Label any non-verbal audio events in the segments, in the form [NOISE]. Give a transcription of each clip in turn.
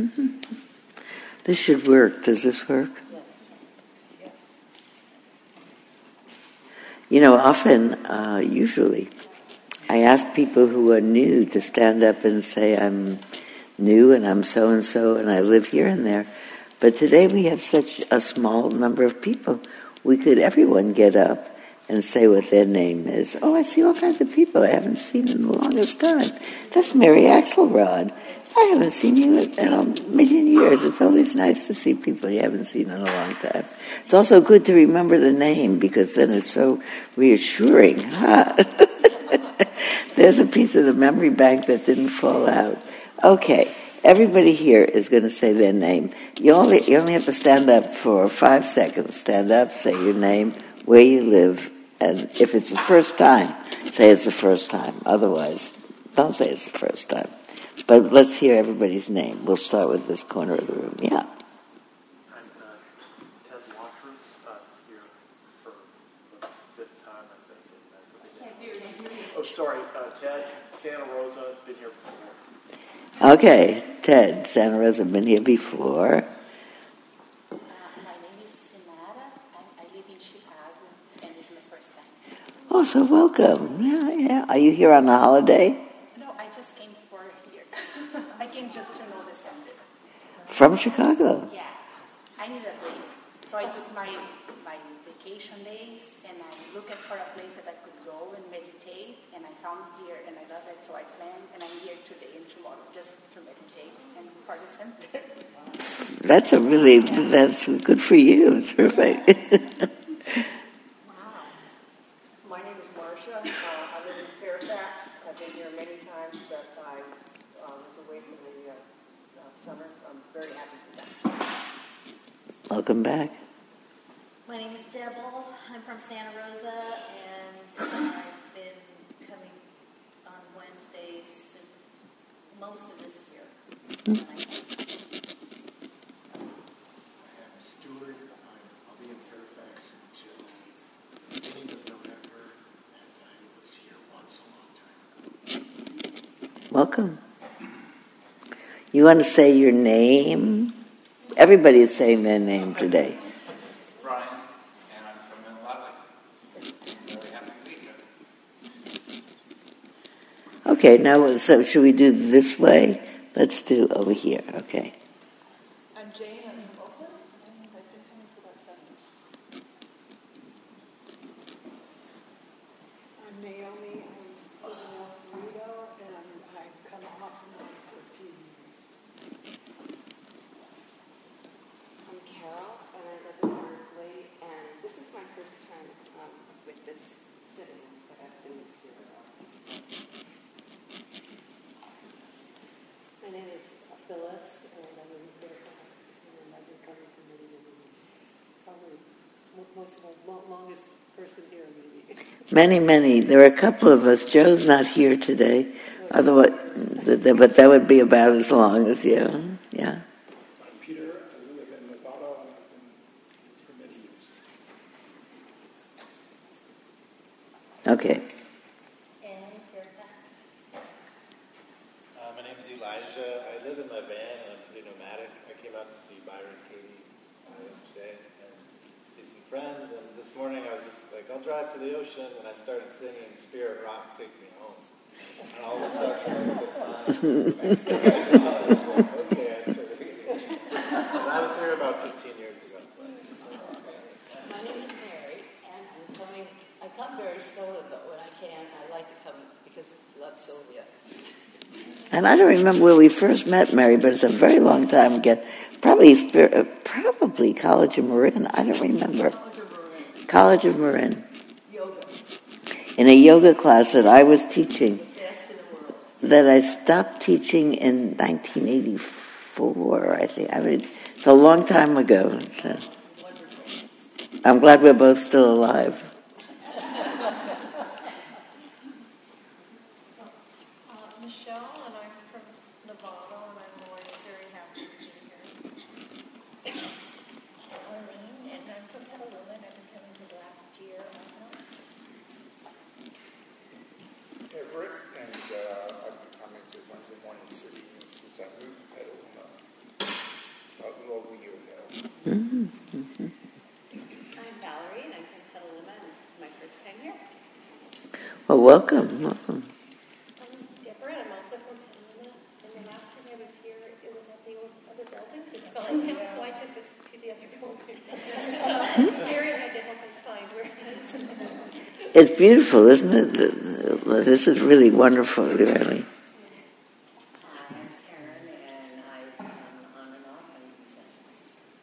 Mm-hmm. This should work. Does this work? Yes. Yes. You know, often, uh, usually, I ask people who are new to stand up and say, I'm new and I'm so and so and I live here and there. But today we have such a small number of people. We could, everyone get up and say what their name is. Oh, I see all kinds of people I haven't seen in the longest time. That's Mary Axelrod. I haven't seen you in a million years. It's always nice to see people you haven't seen in a long time. It's also good to remember the name because then it's so reassuring. [LAUGHS] Huh? [LAUGHS] There's a piece of the memory bank that didn't fall out. Okay, everybody here is going to say their name. You only, you only have to stand up for five seconds. Stand up, say your name, where you live, and if it's the first time, say it's the first time. Otherwise, don't say it's the first time. But let's hear everybody's name. We'll start with this corner of the room. Yeah. I'm uh, Ted Watrous, uh, here for the fifth time, I think. Oh, sorry, uh, Ted, Santa Rosa, been here before. Okay, Ted, Santa Rosa, been here before. Uh, my name is Sinara. I, I live in Chicago, and this is my first time. Oh, so welcome. Yeah, yeah. Are you here on a holiday? No, I just came for here. I came just to know the center. From Chicago. Yeah, I need a break. So I took my, my vacation days, and I looked for a place that I could go and meditate, and I found here, and I love it, so I planned, and I'm here today and tomorrow just to meditate and for the center. That's a really, that's good for you. Terrific. Wow. [LAUGHS] My name is Marcia. Uh, I live in Fairfax. I've been here many times, but I uh, was away for the uh, uh, summer, so I'm very happy to be back. Welcome back. My name is Debel. I'm from Santa Rosa, and I've been coming on Wednesdays since most of this year. I'm Stuart, I'm, I'll be in Fairfax until the beginning of November, and I was here once a long time ago. Welcome. You want to say your name? Everybody is saying their name today. Okay, now, so should we do this way? Let's do over here, okay. I'm Jane. I'm from Oakland, and I've been coming for about seven years. I'm Naomi. I live in El Cerrito, and I've come off and on for a few years. I'm Carol, and I live in Berkeley, and this is my first time um, with this sitting, but I've been here. My name is Phyllis, and I live in Fairfax, and I've been coming for many, many years. Probably mo- most of the lo- longest person here, maybe. Many, many. There are a couple of us. Joe's not here today. Otherwise, th- th- but that would be about as long as you. Yeah. I'm Peter, I live in Nevada, and I've been for many years. Okay. And Fairfax. Uh, my name is Elijah. I live in my van and I'm pretty nomadic. I came out to see Byron Katie uh, yesterday and see some friends. And this morning I was just like, I'll drive to the ocean. And I started singing Spirit Rock, Take Me Home. And all of a sudden, I heard this sign. [LAUGHS] okay, actually. And I was here about 15 years ago. My name is Mary, and I'm coming, I come very seldom, but when I can, I like to come because I love Sylvia. And I don't remember where we first met, Mary, but it's a very long time ago. Probably, uh, probably College of Marin. I don't remember. College of Marin. Yoga, In a yoga class that I was teaching, that I stopped teaching in 1984, I think. I mean, it's a long time ago. So I'm glad we're both still alive. Uh, Michelle, and I'm from Nevada, and I'm always very happy to be here. Arlene, and I'm from Petaluma, and I've been coming for the last year. Everett, and uh, I've been coming to Wednesday morning city since I moved to Petaluma Mm-hmm. I'm Valerie, and I'm from Petaluma, and this is my first time here. Well, welcome, welcome. I'm Deborah, I'm also from Petaluma, and the last time I was here, it was at the old other building, the Scully House, so I took us to the other building. So Jerry had to help us find where it is. It's beautiful, isn't it? This is really wonderful, really. Hi, I'm Karen, and um, I come [LAUGHS] on and off in San Francisco.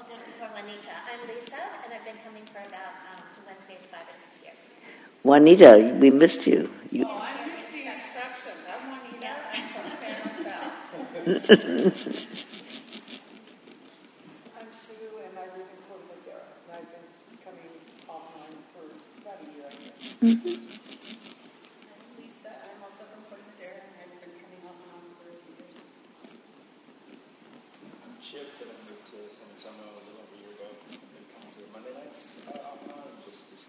Okay, for Juanita. I'm Lisa, and I've been coming for about um, two Wednesdays, five or six years. Juanita, we missed you. you Oh, I'm used to the instructions. I'm Juanita, I'm from San Rafael. I'm Sue, and I live in Corte Madera, and I've been coming offline for about a year, I guess. Lisa, I'm also from Corte Madera, and I've been coming off and on for a few years. I'm Chip, and I moved to San Anselmo a little over a year ago. Been coming to Monday nights uh, off and on, and just just.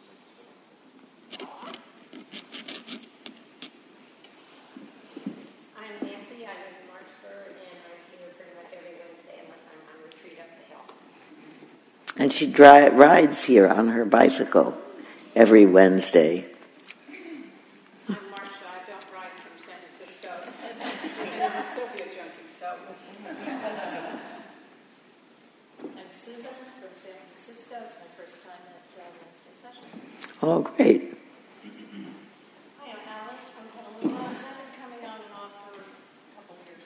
I'm Nancy. I live in Marchburg, and I'm here pretty much every Wednesday unless I'm on retreat up the hill. and she rides here on her bicycle every Wednesday. I'm Marcia. I don't ride from San Francisco. I'm a Sylvia junkie, so. I'm Susan from San Francisco. It's my first time at uh, Wednesday session. Oh, great. Hi, I'm Alice from Petaluma, and I've been coming on and off for a couple of years.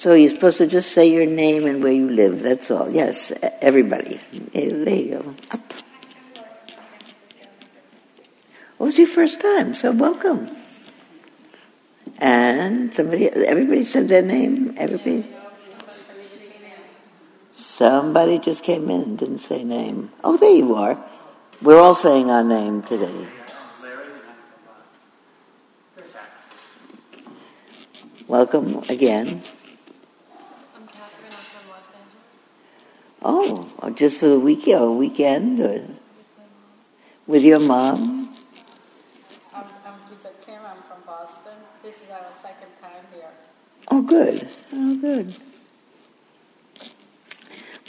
So you're supposed to just say your name and where you live. That's all. Yes, everybody. Eh, There you go. Up. Oh, it's your first time, so welcome. And somebody, everybody said their name. Everybody. Somebody just came in and didn't say name. Oh, there you are. We're all saying our name today. Welcome again. I'm Catherine. I'm from Los Angeles. Oh, just for the weekend, or weekend, or with your mom. I'm, I'm Kim. I'm from Boston. This is our second time here. Oh, good. Oh, good.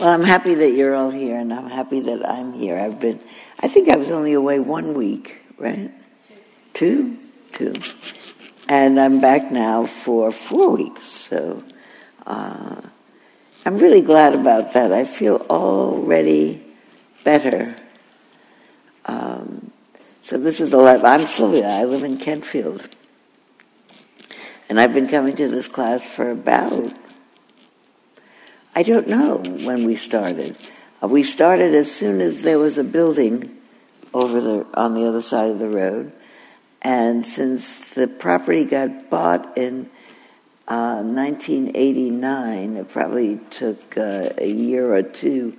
Well, I'm happy that you're all here, and I'm happy that I'm here. I've been, I think I was only away one week, right? Two? Two. And I'm back now for four weeks, so uh, I'm really glad about that. I feel already better. Um, so this is a lot. I'm Sylvia. I live in Kentfield. And I've been coming to this class for about, I don't know when we started. Uh, we started as soon as there was a building over the, on the other side of the road. And since the property got bought in uh, 1989, it probably took uh, a year or two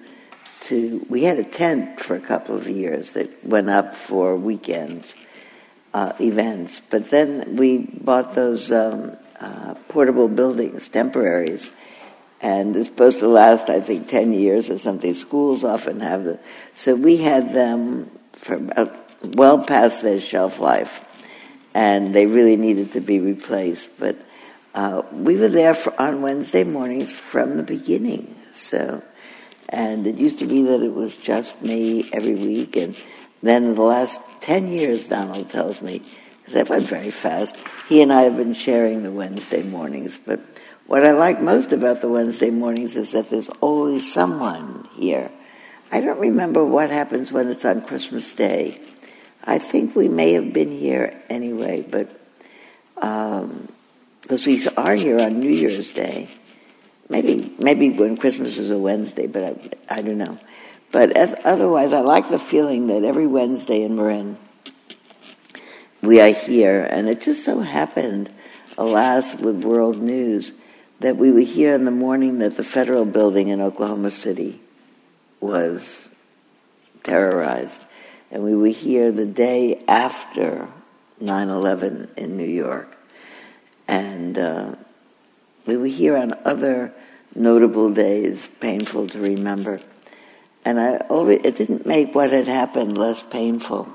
to, we had a tent for a couple of years that went up for weekends uh, events. But then we bought those um, uh, portable buildings, temporaries, and they're supposed to last, I think, 10 years or something. Schools often have them. So we had them for about well past their shelf life, and they really needed to be replaced. But uh, we were there for, on Wednesday mornings from the beginning. So, and it used to be that it was just me every week, and then in the last 10 years, Donald tells me, because that went very fast, he and I have been sharing the Wednesday mornings. But what I like most about the Wednesday mornings is that there's always someone here. I don't remember what happens when it's on Christmas Day. I think we may have been here anyway, but because we are here on New Year's Day. Maybe maybe when Christmas is a Wednesday, but I, I don't know. But as, otherwise, I like the feeling that every Wednesday in Marin we are here, and it just so happened, alas, with world news, that we were here in the morning that the federal building in Oklahoma City was terrorized, and we were here the day after 9/11 in New York, and uh, we were here on other notable days, painful to remember. And I always, it didn't make what had happened less painful.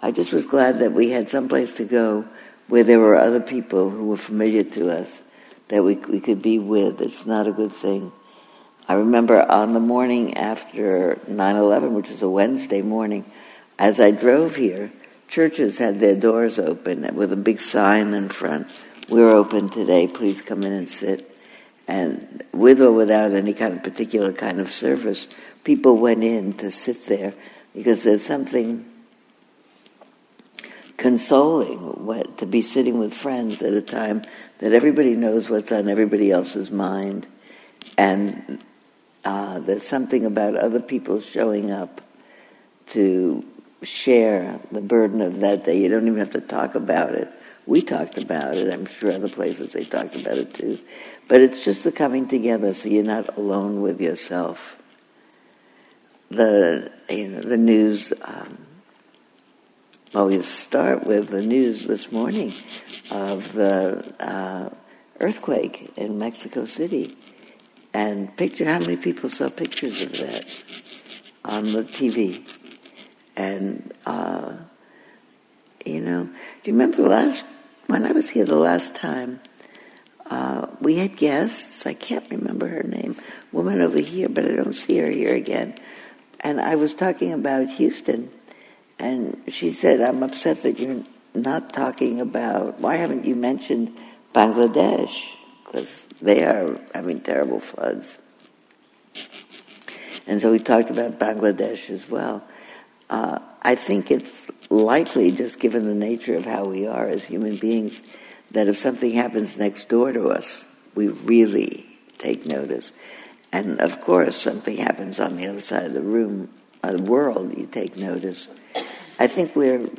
I just was glad that we had some place to go where there were other people who were familiar to us that we, we could be with. It's not a good thing. I remember on the morning after 9 11, which was a Wednesday morning, as I drove here, churches had their doors open with a big sign in front. We're open today, please come in and sit. And with or without any kind of particular kind of service, people went in to sit there because there's something consoling to be sitting with friends at a time that everybody knows what's on everybody else's mind. And uh, there's something about other people showing up to share the burden of that day. You don't even have to talk about it. We talked about it. I'm sure other places they talked about it too. But it's just the coming together so you're not alone with yourself. The, you know, the news, um, well, we start with the news this morning of the uh, earthquake in Mexico City and picture how many people saw pictures of that on the TV. And, uh, you know, do you remember last, when I was here the last time, uh, we had guests, I can't remember her name, woman over here, but I don't see her here again. And I was talking about Houston, and she said, I'm upset that you're not talking about, why haven't you mentioned Bangladesh? Because they are having terrible floods. And so we talked about Bangladesh as well. Uh, I think it's likely, just given the nature of how we are as human beings, that if something happens next door to us, we really take notice. And of course, something happens on the other side of the room, uh, the world, you take notice. I think we're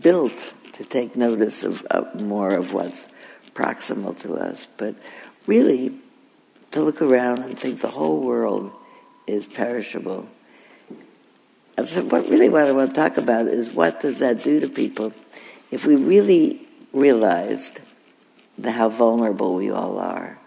built to take notice of, of more of what's proximal to us. But really to look around and think the whole world is perishable. And so what really what I want to talk about is what does that do to people if we really realized the, how vulnerable we all are.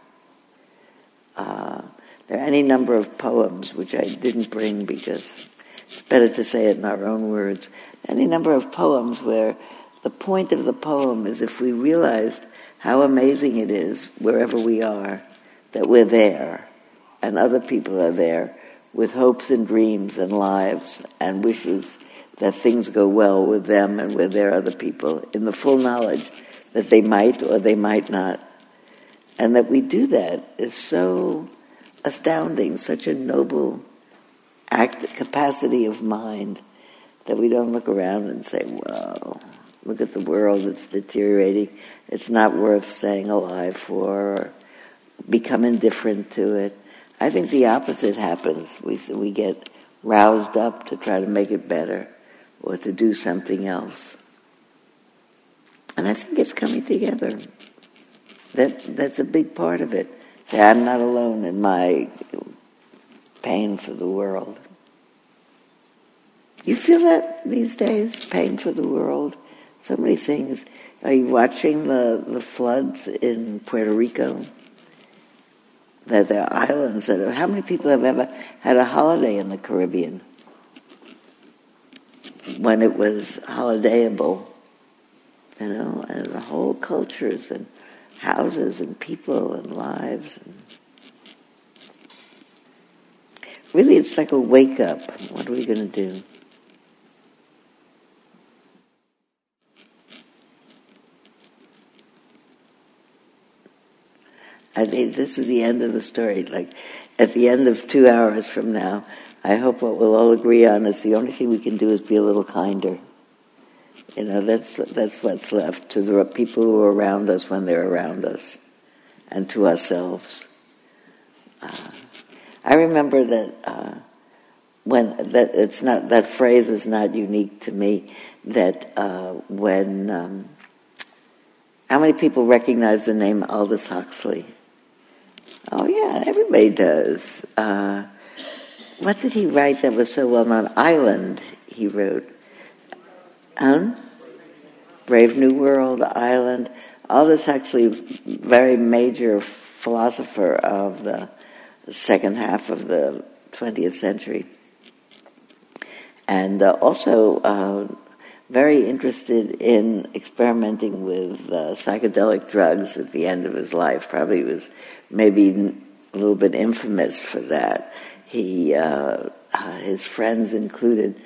Uh, there are any number of poems which I didn't bring because it's better to say it in our own words. Any number of poems where the point of the poem is if we realized how amazing it is, wherever we are, that we're there and other people are there with hopes and dreams and lives and wishes that things go well with them and with their other people in the full knowledge that they might or they might not. And that we do that is so astounding, such a noble act, capacity of mind that we don't look around and say, "Wow, look at the world; it's deteriorating it's not worth staying alive for or become indifferent to it. I think the opposite happens. We, we get roused up to try to make it better or to do something else. And I think it's coming together. That, that's a big part of it. I'm not alone in my pain for the world. You feel that these days? Pain for the world? So many things. Are you watching the, the floods in Puerto Rico? That there are islands that are, how many people have ever had a holiday in the Caribbean? When it was holidayable, you know, and the whole cultures and houses and people and lives. And really, it's like a wake up. What are we going to do? I think this is the end of the story. Like at the end of two hours from now, I hope what we'll all agree on is the only thing we can do is be a little kinder. You know, that's that's what's left to the people who are around us when they're around us, and to ourselves. Uh, I remember that uh, when that it's not that phrase is not unique to me. That uh, when um, how many people recognize the name Aldous Huxley? Oh, yeah, everybody does. Uh, what did he write that was so well known? Island, he wrote. Huh? Brave New World, Island. Aldous Huxley, very major philosopher of the second half of the 20th century. And uh, also uh, very interested in experimenting with uh, psychedelic drugs at the end of his life. Probably was maybe a little bit infamous for that. He, uh, uh, his friends included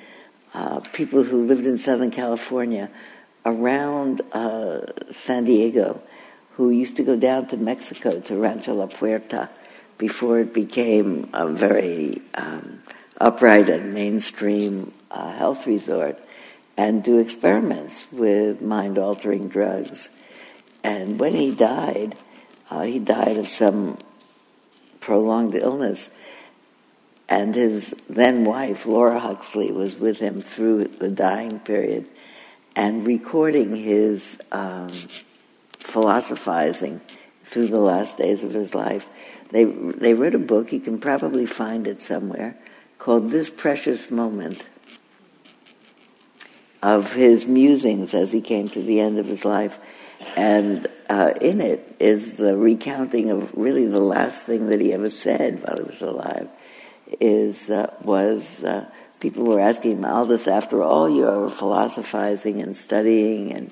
uh, people who lived in Southern California around uh, San Diego who used to go down to Mexico to Rancho La Puerta before it became a very um, upright and mainstream uh, health resort and do experiments with mind altering drugs. And when he died, uh, he died of some prolonged illness. And his then wife, Laura Huxley, was with him through the dying period and recording his um, philosophizing through the last days of his life. They, they wrote a book, you can probably find it somewhere, called This Precious Moment of his musings as he came to the end of his life. And uh, in it is the recounting of really the last thing that he ever said while he was alive. Is uh, was uh, people were asking him, Aldous, after all your philosophizing and studying and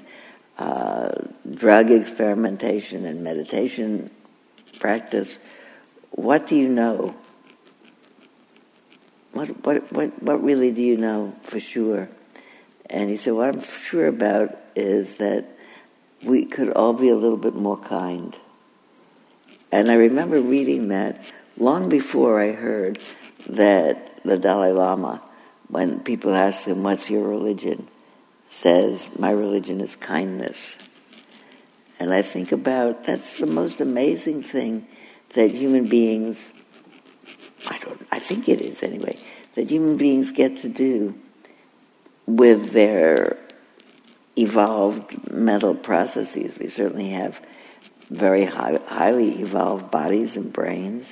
uh, drug experimentation and meditation practice, what do you know? What, what, what, what really do you know for sure? And he said, What I'm sure about is that we could all be a little bit more kind. And I remember reading that long before I heard that the Dalai Lama, when people ask him, What's your religion? says, My religion is kindness. And I think about that's the most amazing thing that human beings, I don't, I think it is anyway, that human beings get to do with their evolved mental processes. We certainly have very high, highly evolved bodies and brains.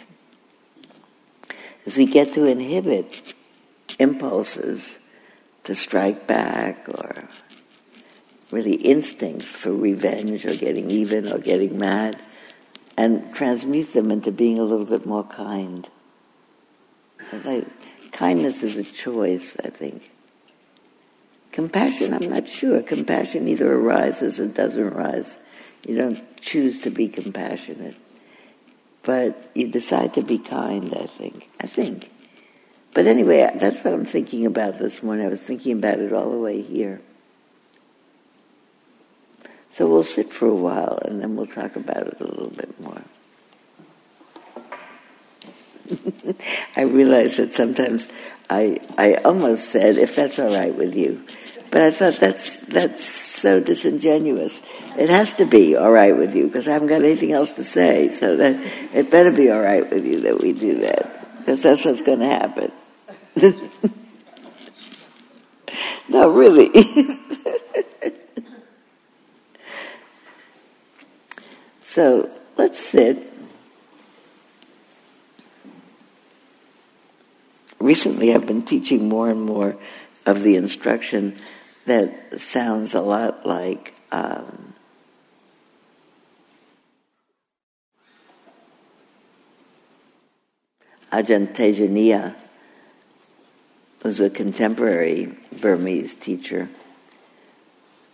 As we get to inhibit impulses to strike back or really instincts for revenge or getting even or getting mad and transmute them into being a little bit more kind. Like, kindness is a choice, I think. Compassion, I'm not sure. Compassion either arises or doesn't arise. You don't choose to be compassionate. But you decide to be kind, I think. I think. But anyway, that's what I'm thinking about this morning. I was thinking about it all the way here. So we'll sit for a while and then we'll talk about it a little bit more. [LAUGHS] I realize that sometimes I, I almost said, if that's all right with you. But I thought that's, that's so disingenuous. It has to be all right with you because I haven't got anything else to say. So that it better be all right with you that we do that because that's what's going to happen. [LAUGHS] no, really. [LAUGHS] so let's sit. Recently, I've been teaching more and more of the instruction that sounds a lot like um, Ajahn Tejaniya, was a contemporary Burmese teacher,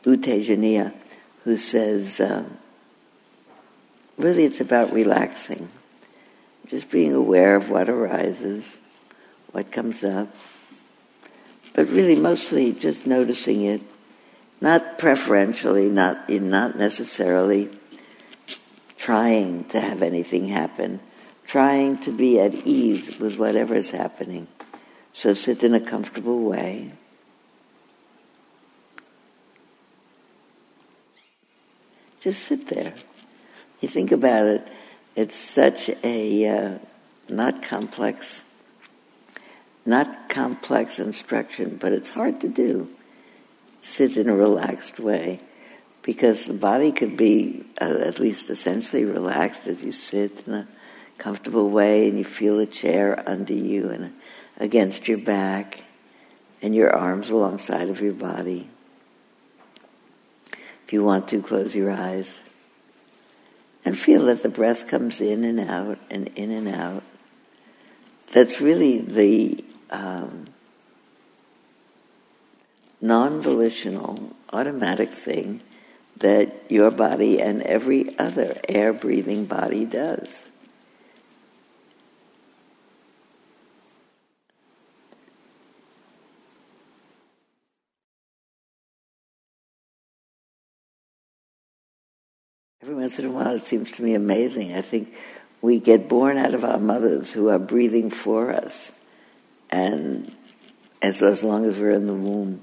U Tejaniya, who says, um, really it's about relaxing, just being aware of what arises, what comes up, but really mostly just noticing it, not preferentially, not in not necessarily trying to have anything happen, trying to be at ease with whatever is happening. So sit in a comfortable way. Just sit there. You think about it, it's such a uh, not complex not complex instruction, but it's hard to do. Sit in a relaxed way because the body could be uh, at least essentially relaxed as you sit in a comfortable way and you feel a chair under you and against your back and your arms alongside of your body. If you want to, close your eyes and feel that the breath comes in and out and in and out. That's really the um, non volitional, automatic thing that your body and every other air breathing body does. Every once in a while, it seems to me amazing. I think we get born out of our mothers who are breathing for us, and as, long as we're in the womb,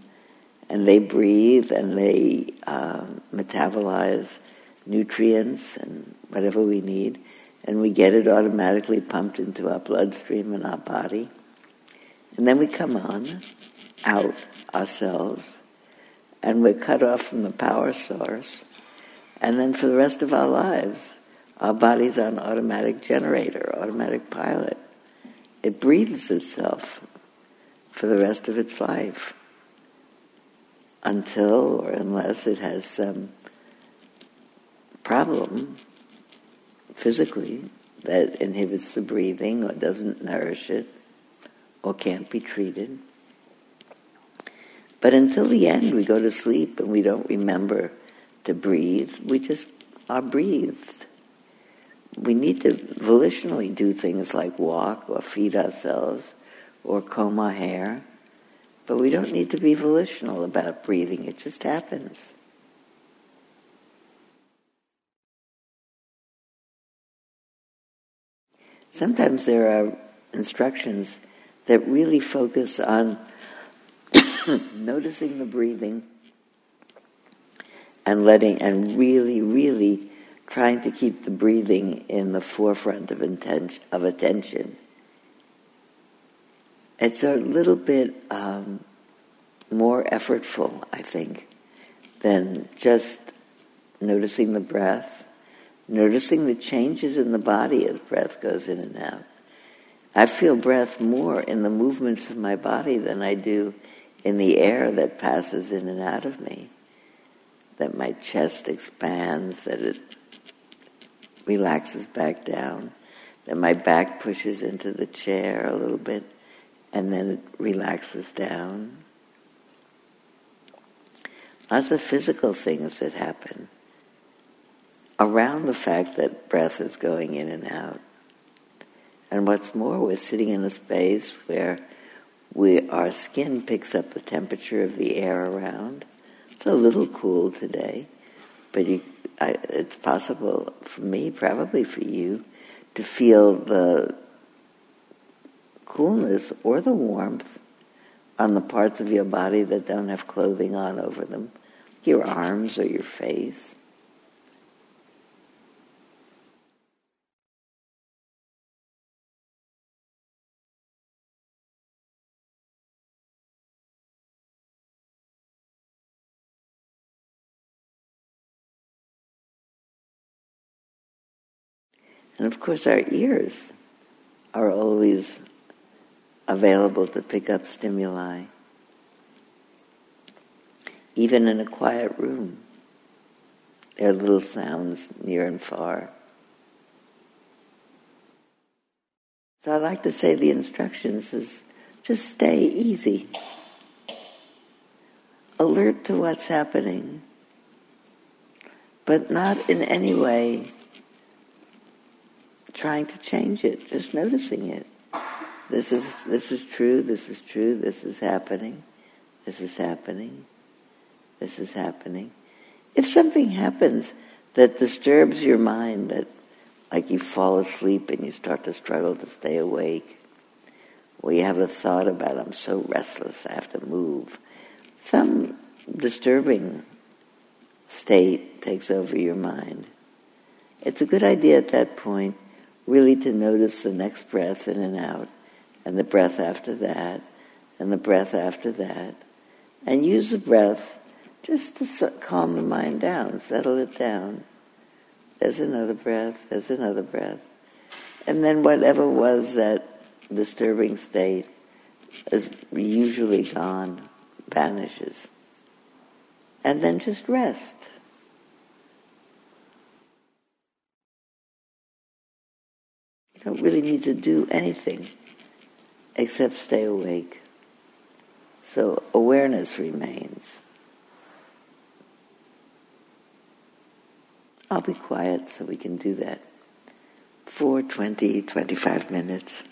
and they breathe and they uh, metabolize nutrients and whatever we need, and we get it automatically pumped into our bloodstream and our body, and then we come on out ourselves, and we're cut off from the power source. And then for the rest of our lives, our body's on automatic generator, automatic pilot. It breathes itself for the rest of its life until or unless it has some problem physically that inhibits the breathing or doesn't nourish it or can't be treated. But until the end, we go to sleep and we don't remember to breathe, we just are breathed. We need to volitionally do things like walk or feed ourselves or comb our hair, but we don't need to be volitional about breathing. It just happens. Sometimes there are instructions that really focus on [COUGHS] noticing the breathing and letting and really, really trying to keep the breathing in the forefront of, intention, of attention. It's a little bit um, more effortful, I think, than just noticing the breath, noticing the changes in the body as breath goes in and out. I feel breath more in the movements of my body than I do in the air that passes in and out of me that my chest expands, that it relaxes back down, that my back pushes into the chair a little bit, and then it relaxes down. Lots of physical things that happen around the fact that breath is going in and out. And what's more, we're sitting in a space where we, our skin picks up the temperature of the air around it's a little cool today, but you, I, it's possible for me, probably for you, to feel the coolness or the warmth on the parts of your body that don't have clothing on over them, your arms or your face. And of course, our ears are always available to pick up stimuli, even in a quiet room. There are little sounds near and far. So I like to say the instructions is just stay easy, alert to what's happening, but not in any way trying to change it, just noticing it. This is this is true, this is true, this is happening, this is happening, this is happening. If something happens that disturbs your mind, that like you fall asleep and you start to struggle to stay awake, or you have a thought about I'm so restless, I have to move. Some disturbing state takes over your mind. It's a good idea at that point really to notice the next breath in and out, and the breath after that, and the breath after that, and use the breath just to calm the mind down, settle it down. There's another breath, there's another breath. And then whatever was that disturbing state is usually gone, vanishes. And then just rest. Don't really need to do anything except stay awake. So awareness remains. I'll be quiet so we can do that for 20, 25 minutes.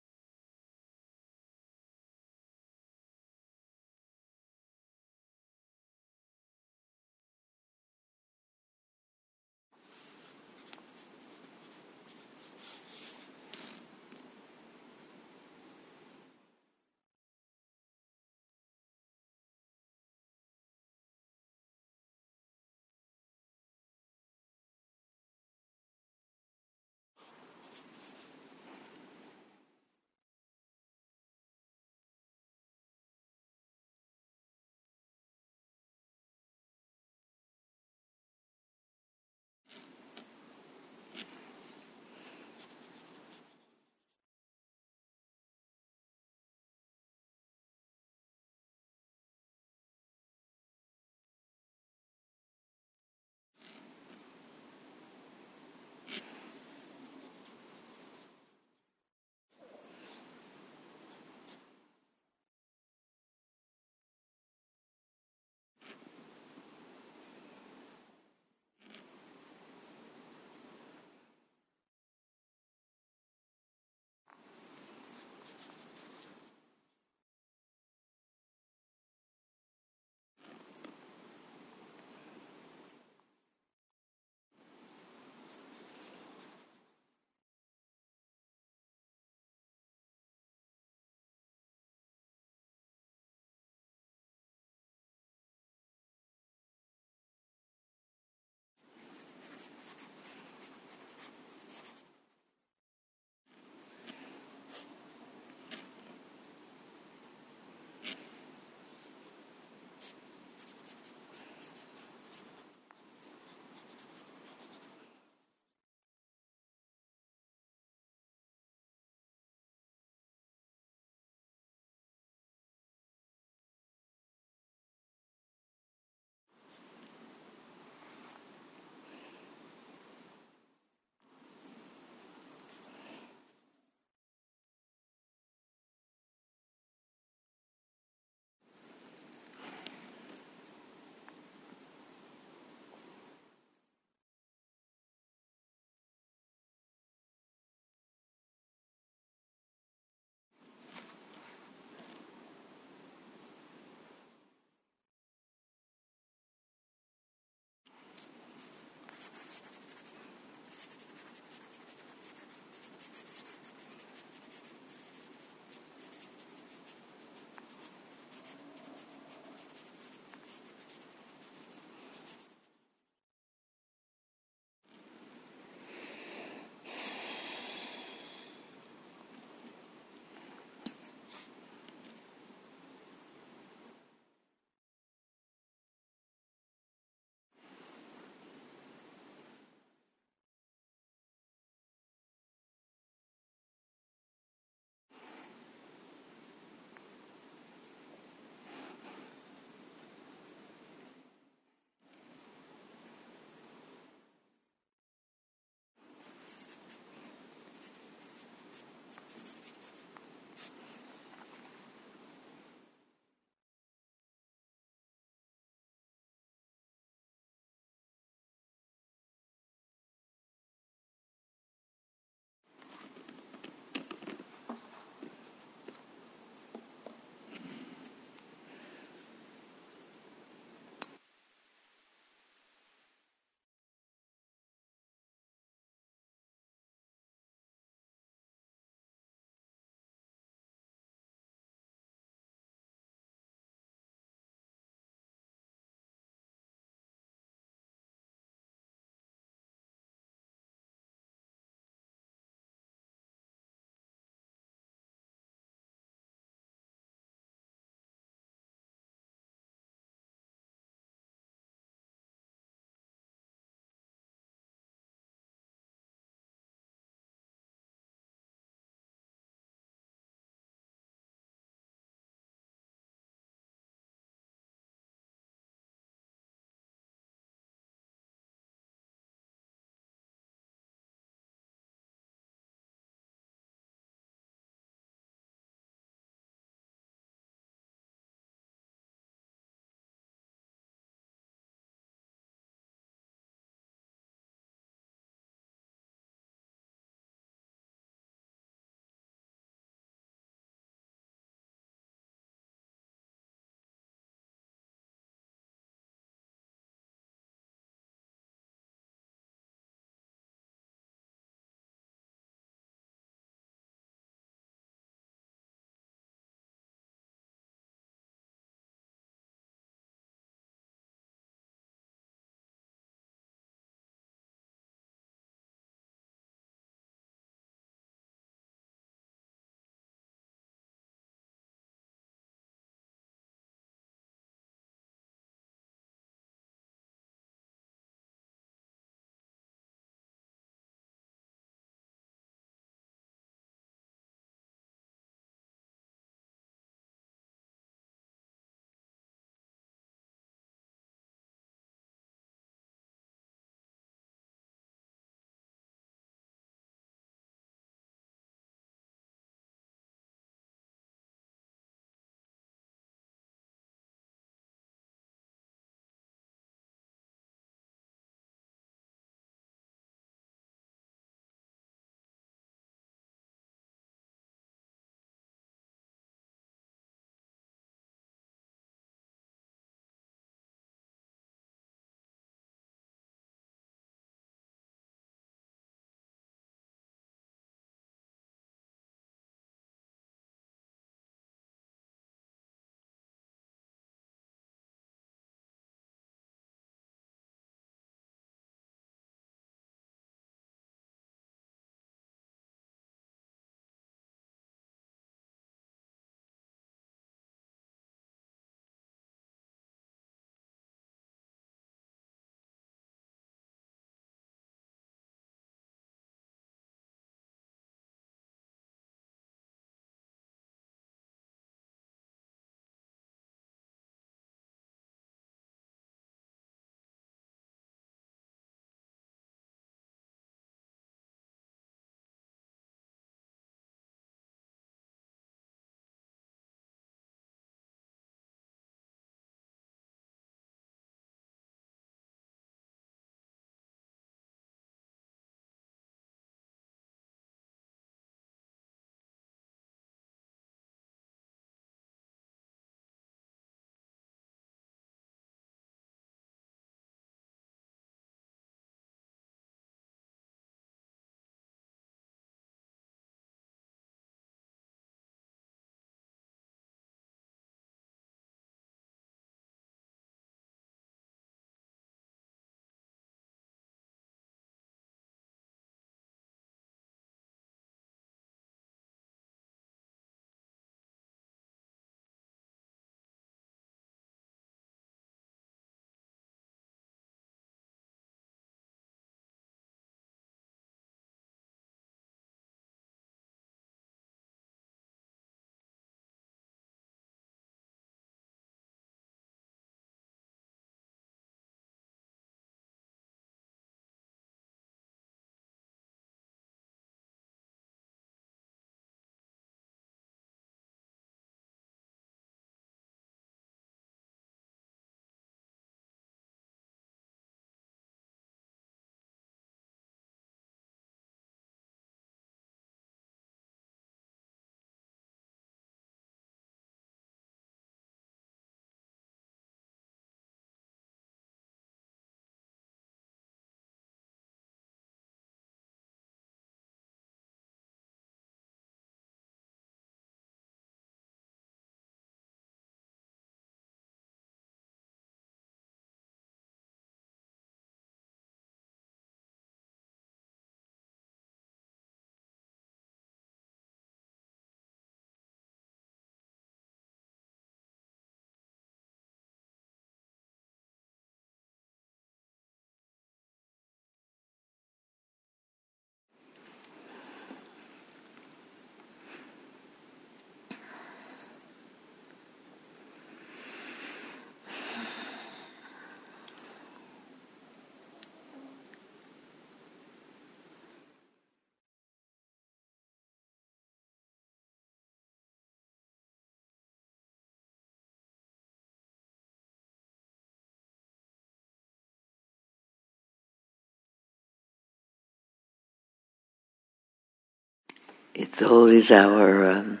It's always our um,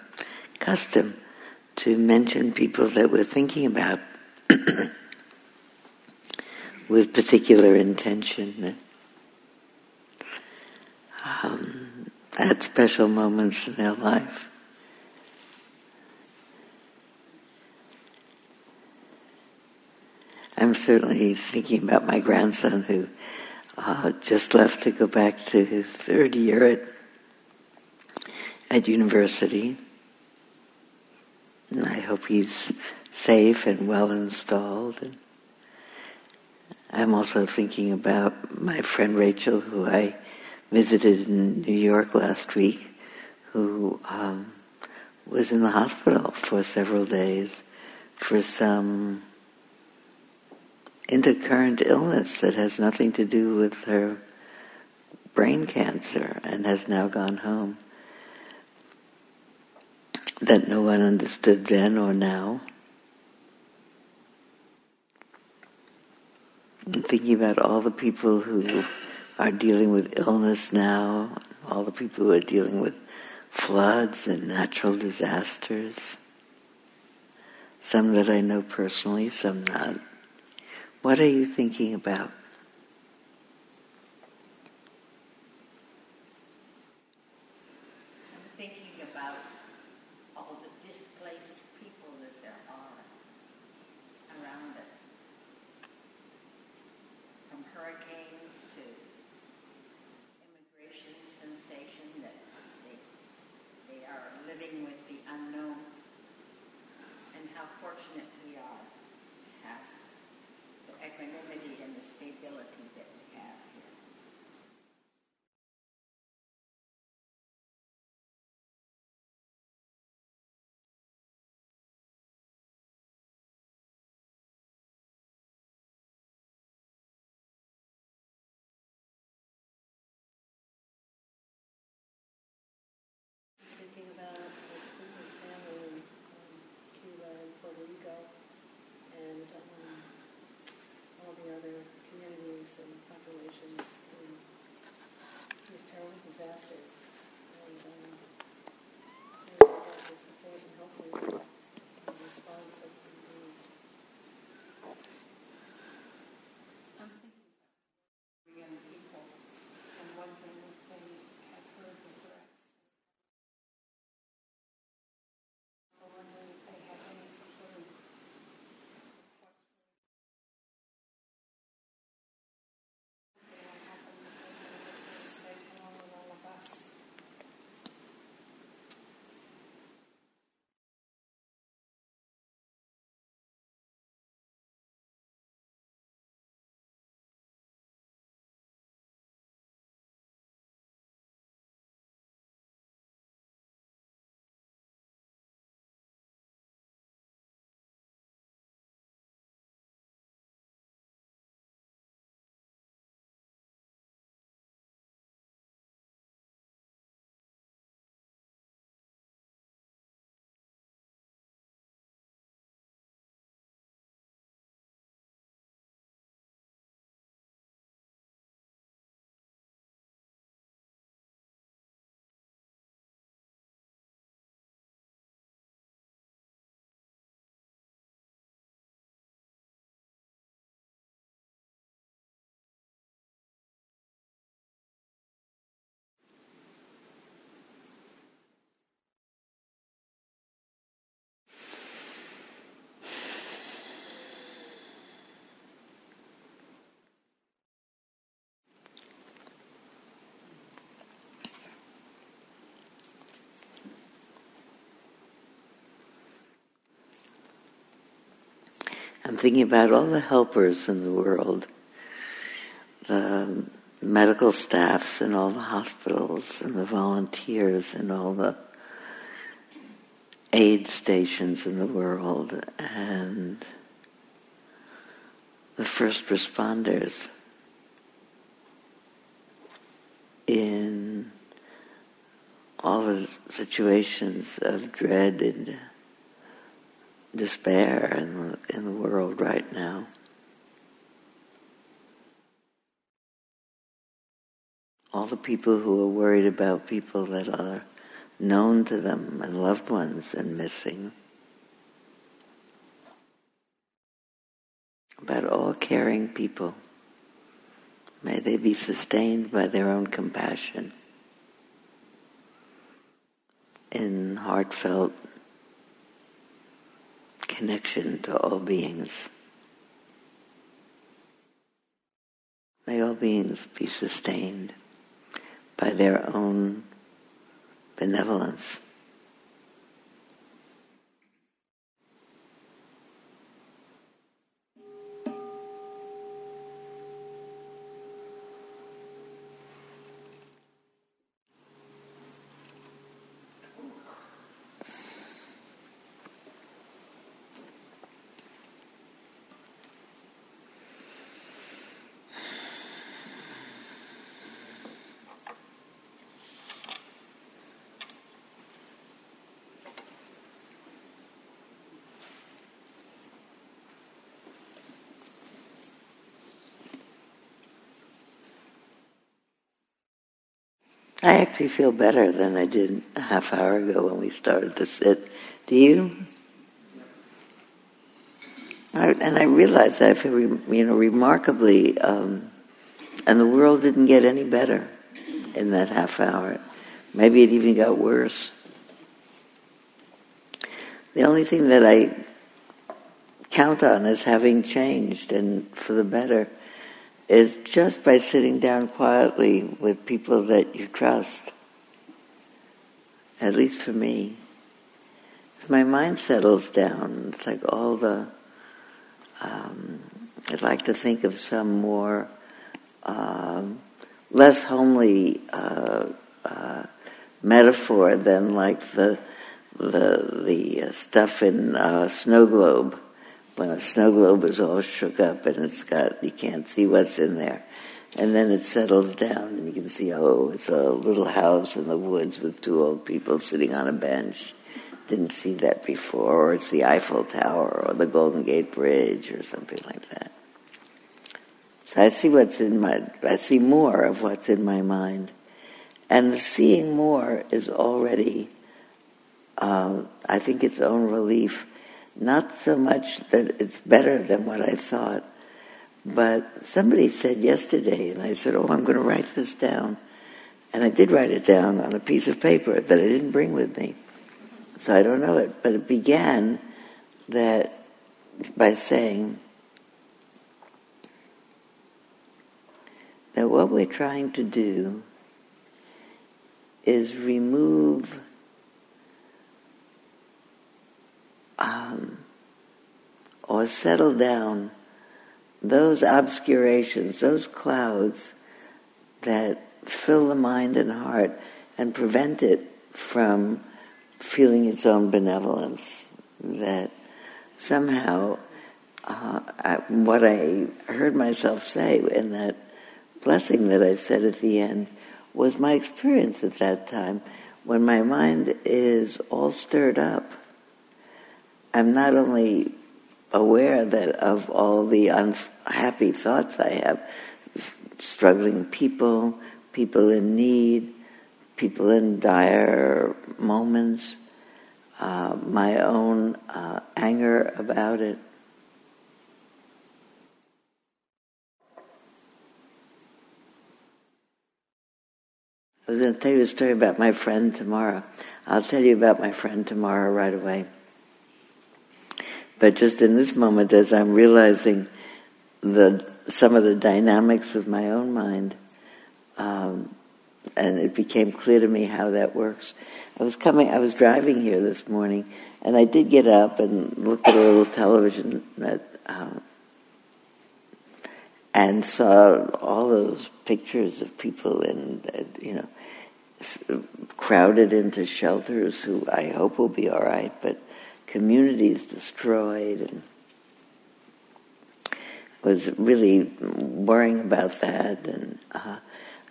custom to mention people that we're thinking about [COUGHS] with particular intention. Um, at special moments in their life. I'm certainly thinking about my grandson who uh, just left to go back to his third year at at university. And I hope he's safe and well installed. And I'm also thinking about my friend Rachel, who I visited in New York last week, who um, was in the hospital for several days for some intercurrent illness that has nothing to do with her brain cancer and has now gone home that no one understood then or now. Thinking about all the people who are dealing with illness now, all the people who are dealing with floods and natural disasters. Some that I know personally, some not. What are you thinking about? I'm thinking about all the helpers in the world, the medical staffs in all the hospitals, and the volunteers in all the aid stations in the world, and the first responders in all the situations of dread and despair in the, in the world right now. All the people who are worried about people that are known to them and loved ones and missing. About all caring people. May they be sustained by their own compassion in heartfelt connection to all beings. May all beings be sustained by their own benevolence. I actually feel better than I did a half hour ago when we started to sit. Do you? I, and I realized that I feel, you know, remarkably, um, and the world didn't get any better in that half hour. Maybe it even got worse. The only thing that I count on is having changed and for the better is just by sitting down quietly with people that you trust. At least for me. My mind settles down. It's like all the, um, I'd like to think of some more um, less homely uh, uh, metaphor than like the the the stuff in uh, Snow Globe when a snow globe is all shook up and it's got you can't see what's in there. And then it settles down and you can see oh it's a little house in the woods with two old people sitting on a bench. Didn't see that before or it's the eiffel tower or the golden gate bridge or something like that. So i see what's in my i see more of what's in my mind. And the seeing more is already uh, i think its own relief not so much that it's better than what I thought, but somebody said yesterday, and I said, Oh, I'm going to write this down. And I did write it down on a piece of paper that I didn't bring with me. So I don't know it. But it began that by saying that what we're trying to do is remove um, or settle down those obscurations, those clouds that fill the mind and heart and prevent it from feeling its own benevolence. That somehow, uh, I, what I heard myself say in that blessing that I said at the end was my experience at that time when my mind is all stirred up I'm not only aware that of all the unhappy thoughts I have, struggling people, people in need, people in dire moments, uh, my own uh, anger about it. I was going to tell you a story about my friend Tamara. I'll tell you about my friend Tamara right away. But just in this moment, as I'm realizing the some of the dynamics of my own mind, um, and it became clear to me how that works. I was coming, I was driving here this morning, and I did get up and looked at a little television that, um, and saw all those pictures of people in, uh, you know, crowded into shelters who I hope will be all right, but communities destroyed and was really worrying about that and uh,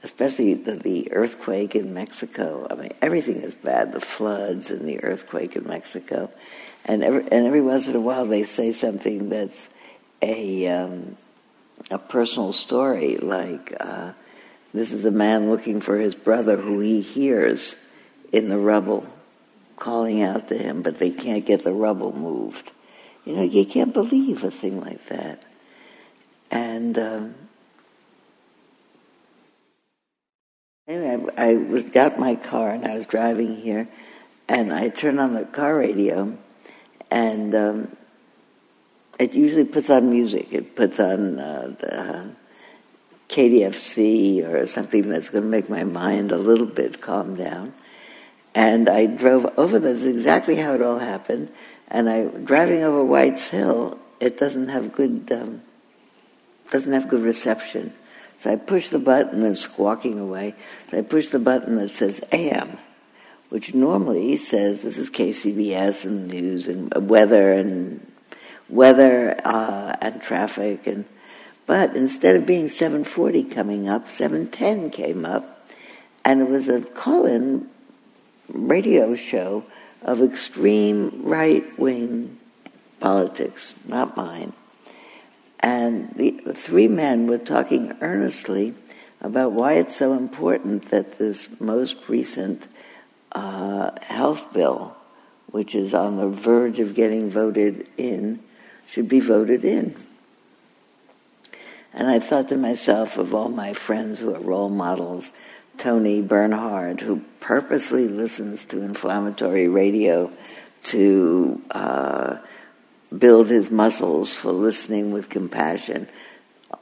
especially the, the, earthquake in Mexico. I mean, everything is bad, the floods and the earthquake in Mexico. And every, and every once in a while they say something that's a, um, a personal story, like uh, this is a man looking for his brother who he hears in the rubble calling out to him, but they can't get the rubble moved. You know, you can't believe a thing like that. And um, anyway, I, I was, got my car and I was driving here, and I turned on the car radio, and um, it usually puts on music. It puts on uh, the KDFC or something that's going to make my mind a little bit calm down. And I drove over. That's exactly how it all happened. And I driving over White's Hill. It doesn't have good um, doesn't have good reception. So I push the button and squawking away. So I push the button that says AM, which normally says this is KCBS and news and weather and weather uh, and traffic and but instead of being 740 coming up 710 came up and it was a call-in radio show of extreme right-wing politics not mine and the three men were talking earnestly about why it's so important that this most recent uh, health bill which is on the verge of getting voted in should be voted in. And I thought to myself of all my friends who are role models, Tony Bernhard, who purposely listens to inflammatory radio to uh, build his muscles for listening with compassion.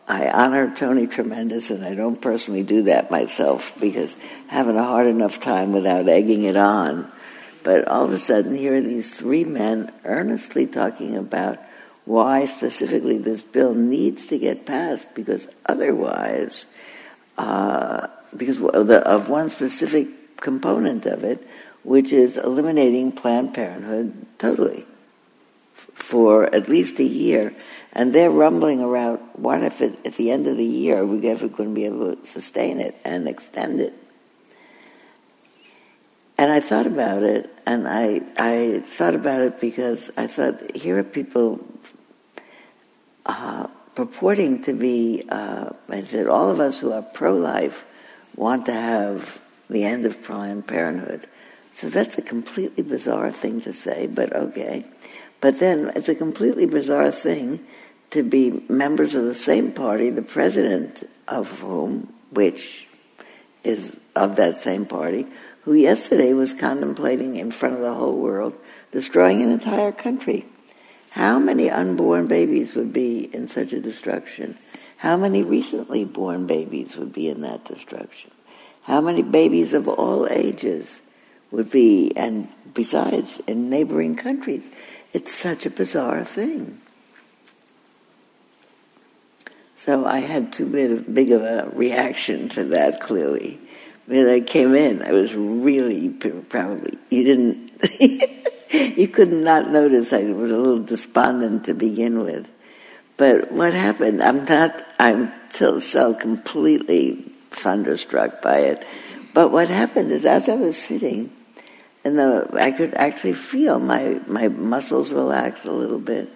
I honor Tony tremendous, and I don't personally do that myself because having a hard enough time without egging it on. But all of a sudden, here are these three men earnestly talking about why specifically this bill needs to get passed because otherwise, uh, because of, one specific component of it, which is eliminating Planned Parenthood totally for at least a year. And they're rumbling around what if it, at the end of the year we're ever going to be able to sustain it and extend it. And I thought about it, and I, I thought about it because I thought, here are people uh, purporting to be, uh, I said, all of us who are pro-life want to have the end of Planned Parenthood. So that's a completely bizarre thing to say, but okay. But then it's a completely bizarre thing to be members of the same party, the president of whom, which is of that same party, who yesterday was contemplating in front of the whole world destroying an entire country. How many unborn babies would be in such a destruction? How many recently born babies would be in that destruction? How many babies of all ages would be, and besides, in neighboring countries? It's such a bizarre thing. So I had too big of a reaction to that, clearly. When I came in, I was really probably, you didn't. [LAUGHS] you could not notice I was a little despondent to begin with. But what happened, I'm not, I'm still so completely thunderstruck by it. But what happened is as I was sitting, and I could actually feel my, my muscles relax a little bit.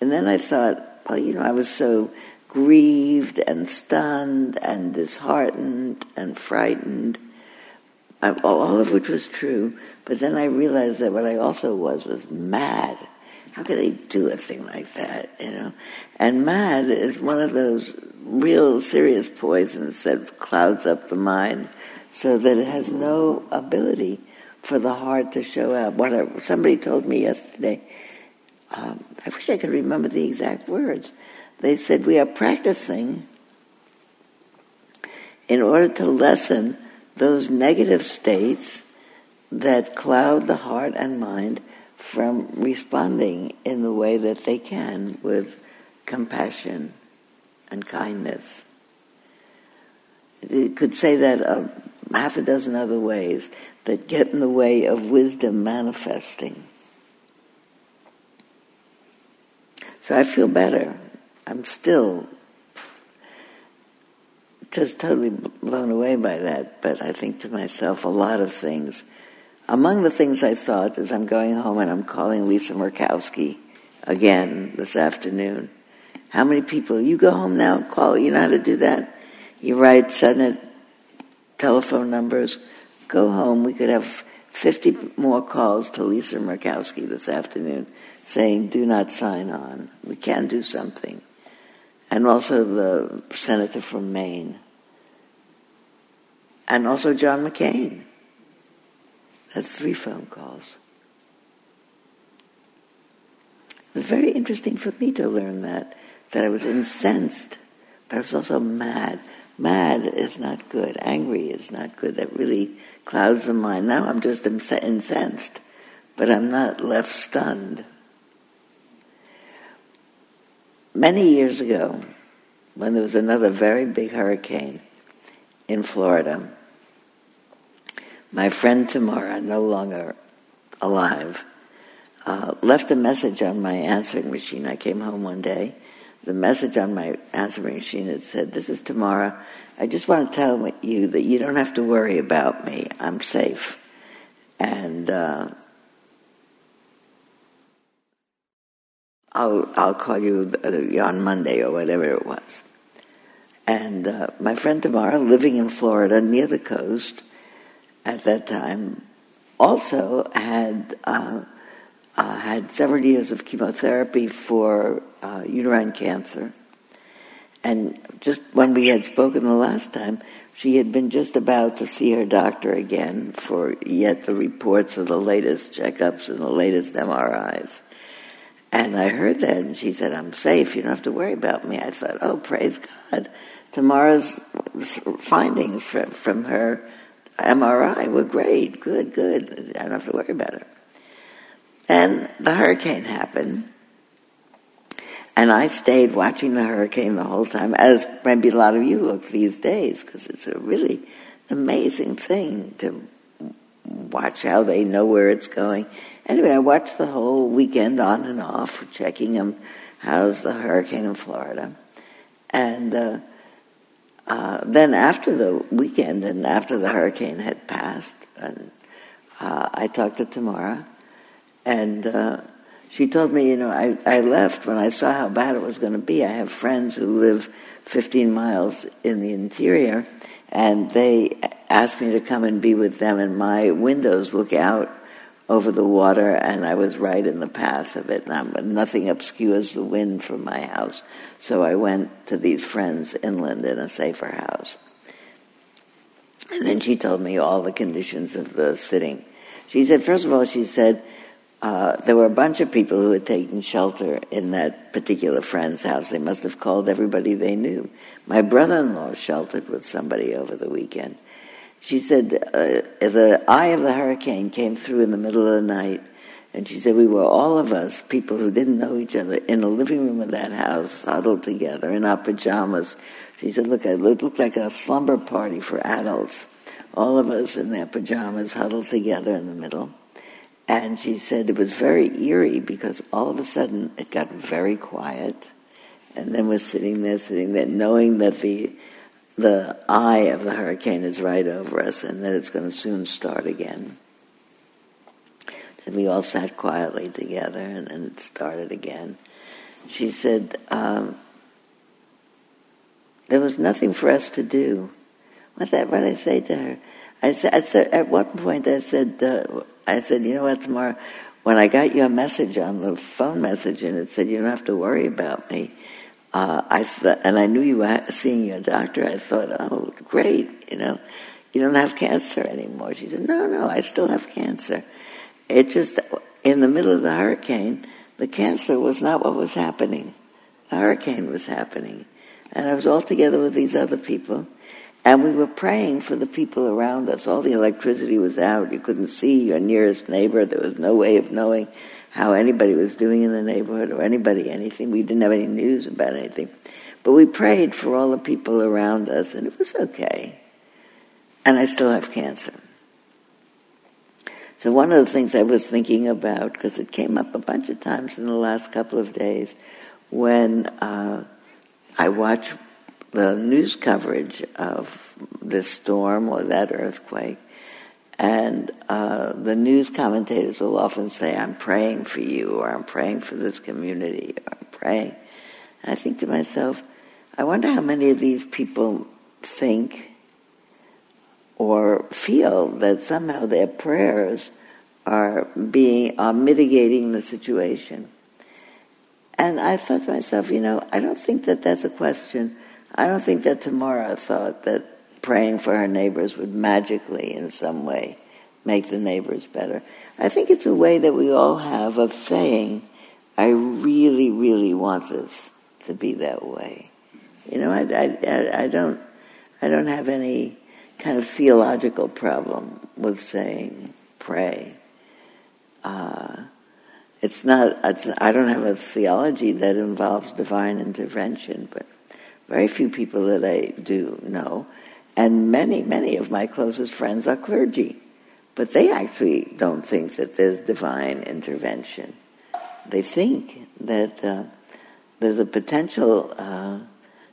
And then I thought, well, you know, I was so grieved and stunned and disheartened and frightened, uh, all of which was true. But then I realized that what I also was was mad. How could they do a thing like that, you know? And mad is one of those real serious poisons that clouds up the mind so that it has no ability for the heart to show up. What somebody told me yesterday, um, I wish I could remember the exact words. They said, We are practicing in order to lessen those negative states that cloud the heart and mind from responding in the way that they can with compassion and kindness. You could say that a half a dozen other ways that get in the way of wisdom manifesting. So I feel better. I'm still just totally blown away by that, but I think to myself a lot of things among the things I thought as I'm going home and I'm calling Lisa Murkowski again this afternoon. How many people, you go home now, call, you know how to do that? You write Senate telephone numbers, go home. We could have 50 more calls to Lisa Murkowski this afternoon saying, do not sign on. We can do something. And also the senator from Maine. And also John McCain. That's three phone calls. It was very interesting for me to learn that, that I was incensed, but I was also mad. Mad is not good. Angry is not good. That really clouds the mind. Now I'm just incensed, but I'm not left stunned. Many years ago, when there was another very big hurricane in Florida, my friend Tamara, no longer alive, uh, left a message on my answering machine. I came home one day. The message on my answering machine had said, This is Tamara. I just want to tell you that you don't have to worry about me. I'm safe. And uh, I'll, I'll call you on Monday or whatever it was. And uh, my friend Tamara, living in Florida near the coast at that time, also had uh, uh, had several years of chemotherapy for uh, uterine cancer. And just when we had spoken the last time, she had been just about to see her doctor again for yet the reports of the latest checkups and the latest MRIs. And I heard that, and she said, I'm safe, you don't have to worry about me. I thought, oh, praise God. Tamara's findings from, from her MRI were great, good, good. I don't have to worry about it. And the hurricane happened. And I stayed watching the hurricane the whole time, as maybe a lot of you look these days, because it's a really amazing thing to watch how they know where it's going. Anyway, I watched the whole weekend on and off, checking them. How's the hurricane in Florida? And uh, uh, then after the weekend and after the hurricane had passed, and uh, I talked to Tamara, and uh, she told me, you know, I, I left when I saw how bad it was going to be. I have friends who live 15 miles in the interior, and they asked me to come and be with them, and my windows look out over the water, and I was right in the path of it. And nothing obscures the wind from my house. So I went to these friends inland in a safer house. And then she told me all the conditions of the sitting. She said, first of all, she said, uh, there were a bunch of people who had taken shelter in that particular friend's house. They must have called everybody they knew. My brother-in-law sheltered with somebody over the weekend. She said uh, the eye of the hurricane came through in the middle of the night, and she said we were all of us, people who didn't know each other, in the living room of that house, huddled together in our pajamas. She said, "Look, it looked like a slumber party for adults, all of us in their pajamas, huddled together in the middle." And she said it was very eerie because all of a sudden it got very quiet. And then we're sitting there, sitting there, knowing that the, the eye of the hurricane is right over us and that it's going to soon start again. So we all sat quietly together and then it started again. She said, um, there was nothing for us to do. What I say to her? I said, I said at one point I said, uh, I said, you know what, Tamara, when I got your message on the phone message and it said you don't have to worry about me, uh, I th- and I knew you were seeing your doctor. I thought, oh, great, you know, you don't have cancer anymore. She said, no, no, I still have cancer. It just in the middle of the hurricane, the cancer was not what was happening. The hurricane was happening, and I was all together with these other people and we were praying for the people around us. All the electricity was out. You couldn't see your nearest neighbor. There was no way of knowing how anybody was doing in the neighborhood or anybody anything. We didn't have any news about anything. But we prayed for all the people around us, and it was okay. And I still have cancer. So one of the things I was thinking about, because it came up a bunch of times in the last couple of days, when uh, I watch the news coverage of this storm or that earthquake. And uh, the news commentators will often say, I'm praying for you, or I'm praying for this community, or I'm praying. And I think to myself, I wonder how many of these people think or feel that somehow their prayers are being are mitigating the situation. And I thought to myself, you know, I don't think that that's a question. I don't think that Tamara thought that praying for her neighbors would magically, in some way, make the neighbors better. I think it's a way that we all have of saying, I really, really want this to be that way. You know, I, I, I don't, I don't have any kind of theological problem with saying pray. Uh, it's not, it's, I don't have a theology that involves divine intervention, but very few people that I do know. And many, many of my closest friends are clergy, but they actually don't think that there's divine intervention. They think that uh, there's a potential uh,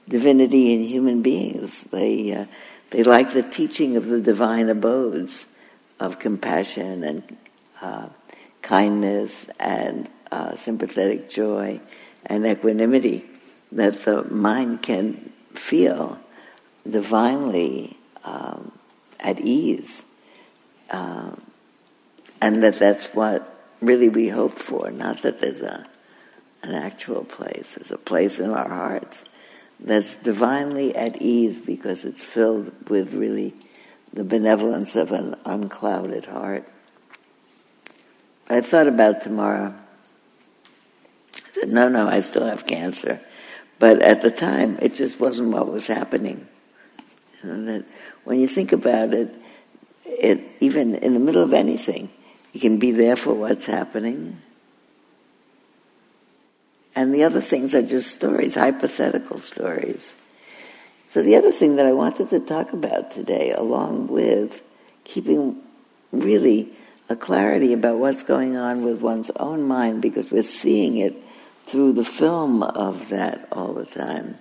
divinity in human beings. They, uh, they like the teaching of the divine abodes of compassion and uh, kindness and uh, sympathetic joy and equanimity that the mind can feel divinely um, at ease. Uh, and that that's what really we hope for, not that there's a, an actual place. There's a place in our hearts that's divinely at ease because it's filled with really the benevolence of an unclouded heart. I thought about Tamara. I said, no, no, I still have cancer. But at the time, it just wasn't what was happening. Know, that when you think about it, it even in the middle of anything, you can be there for what's happening. And the other things are just stories, hypothetical stories. So the other thing that I wanted to talk about today, along with keeping really a clarity about what's going on with one's own mind because we're seeing it through the film of that all the time.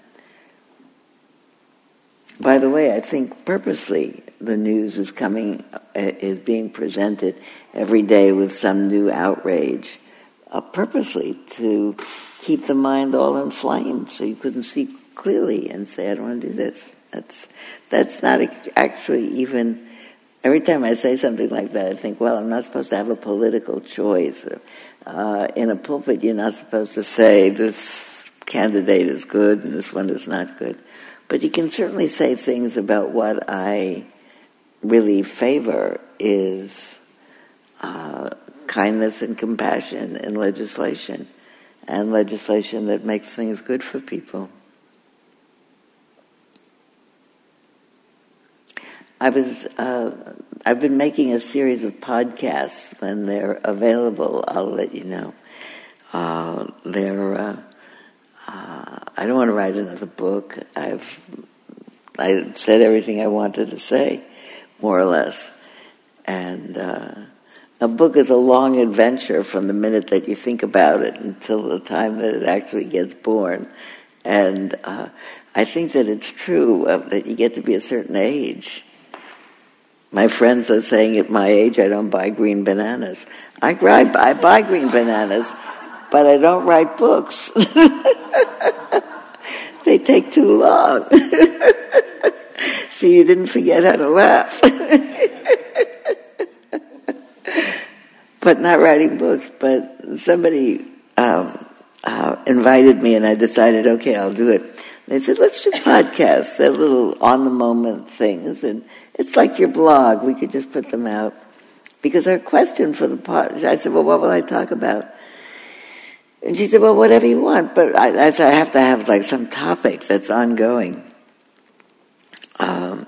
By the way, I think purposely the news is coming, uh, is being presented every day with some new outrage, uh, purposely to keep the mind all inflamed so you couldn't see clearly and say, I don't want to do this. That's, that's not actually even Every time I say something like that, I think, well, I'm not supposed to have a political choice. Uh, in a pulpit, you're not supposed to say this candidate is good and this one is not good. But you can certainly say things about what I really favor is uh, kindness and compassion in legislation, and legislation that makes things good for people. I was uh, I've been making a series of podcasts. When they're available, I'll let you know. Uh, they're uh, I don't want to write another book. I've I said everything I wanted to say, more or less, and uh, a book is a long adventure from the minute that you think about it until the time that it actually gets born, and uh, I think that it's true that you get to be a certain age my friends are saying at my age I don't buy green bananas. I, I buy green bananas, but I don't write books. [LAUGHS] they take too long. [LAUGHS] See, you didn't forget how to laugh. [LAUGHS] but not writing books. But somebody um, uh, invited me, and I decided, okay, I'll do it. They said, let's do podcasts, little on the moment things. And it's like your blog. We could just put them out. Because our question for the pod, I said, well, what will I talk about? And she said, well, whatever you want. But I, I said, I have to have like some topic that's ongoing. Um,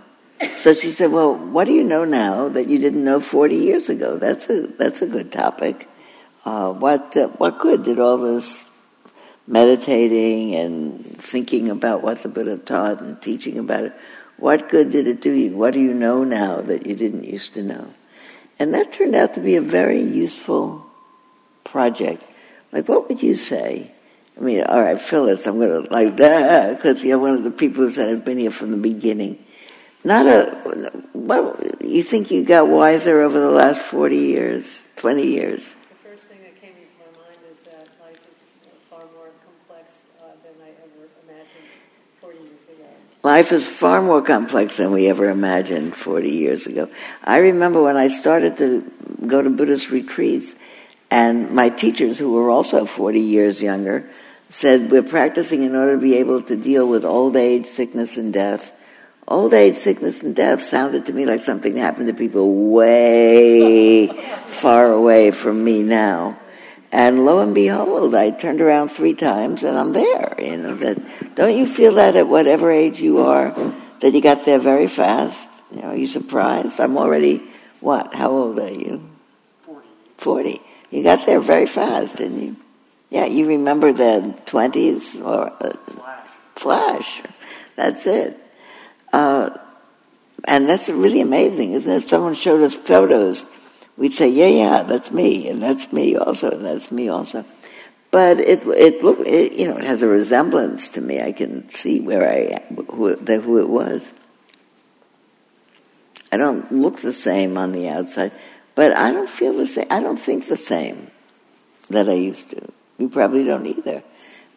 so she said, well, what do you know now that you didn't know 40 years ago? That's a, that's a good topic. Uh, what, uh, what good did all this meditating and thinking about what the Buddha taught and teaching about it, what good did it do you? What do you know now that you didn't used to know? And that turned out to be a very useful project. Like, what would you say? I mean, all right, Phyllis, I'm going to like that [LAUGHS] because you're one of the people that have been here from the beginning. Not a, what, you think you got wiser over the last 40 years, 20 years? The first thing that came into my mind is that life is far more complex uh, than I ever imagined forty years ago. life is far more complex than we ever imagined 40 years ago. I remember when I started to go to Buddhist retreats, and my teachers, who were also 40 years younger, said, We're practicing in order to be able to deal with old age, sickness, and death. Old age, sickness, and death sounded to me like something that happened to people way [LAUGHS] far away from me now. And lo and behold, I turned around three times and I'm there. You know that. Don't you feel that at whatever age you are, that you got there very fast? You know, are you surprised? I'm already what? How old are you? Forty. Forty. You got there very fast, didn't you? Yeah, you remember the twenties or uh, Flash. flash. That's it. Uh, and that's really amazing, isn't it? If someone showed us photos we'd say, yeah, yeah, that's me, and that's me also, and that's me also. But it it look it, you know it has a resemblance to me. I can see where I who the, who it was. I don't look the same on the outside, but I don't feel the same. I don't think the same that I used to. You probably don't either,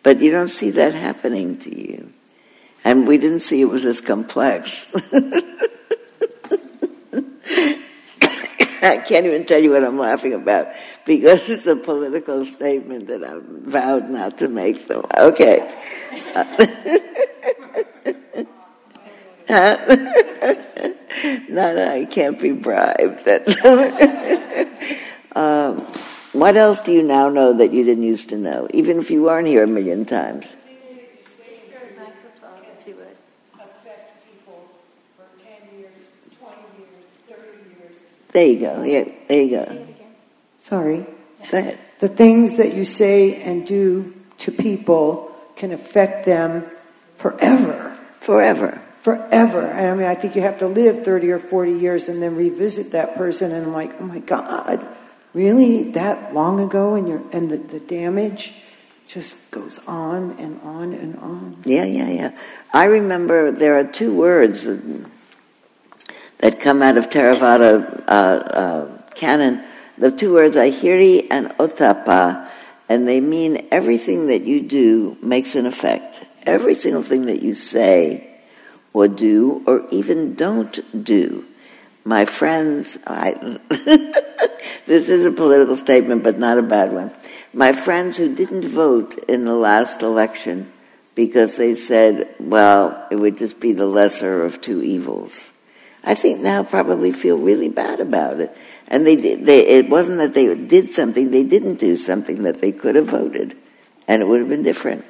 but you don't see that happening to you, and we didn't see it was as complex. [LAUGHS] I can't even tell you what I'm laughing about because it's a political statement that I've vowed not to make. So, okay. [LAUGHS] [LAUGHS] no, no, I can't be bribed. [LAUGHS] um, what else do you now know that you didn't used to know, even if you weren't here a million times? There you go. Yeah, there you go. Sorry. Go ahead. The things that you say and do to people can affect them forever. Forever. Forever. and I mean, I think you have to live 30 or 40 years and then revisit that person, and I'm like, oh my God, really? That long ago? And, you and the, the damage just goes on and on and on. Yeah, yeah, yeah. I remember there are two words that come out of Theravada uh, uh, canon, the two words ahiri and ottappa, and they mean everything that you do makes an effect. Every single thing that you say or do or even don't do. My friends, I, [LAUGHS] this is a political statement, but not a bad one. My friends who didn't vote in the last election because they said, well, it would just be the lesser of two evils I think now probably feel really bad about it. And they did, they, it wasn't that they did something, they didn't do something that they could have voted, and it would have been different.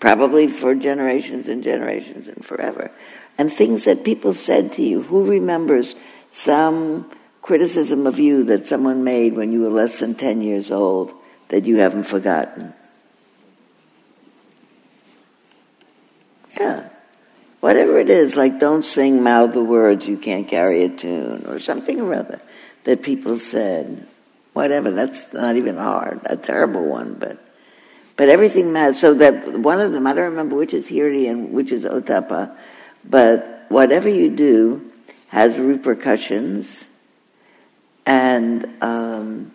Probably for generations and generations and forever. And things that people said to you, who remembers some criticism of you that someone made when you were less than 10 years old that you haven't forgotten? Yeah. Whatever it is, like don't sing, mouth the words, you can't carry a tune, or something or other that people said. Whatever, that's not even hard, a terrible one, but but everything matters. So that one of them, I don't remember which is Hiri and which is Ottappa, but whatever you do has repercussions, and um,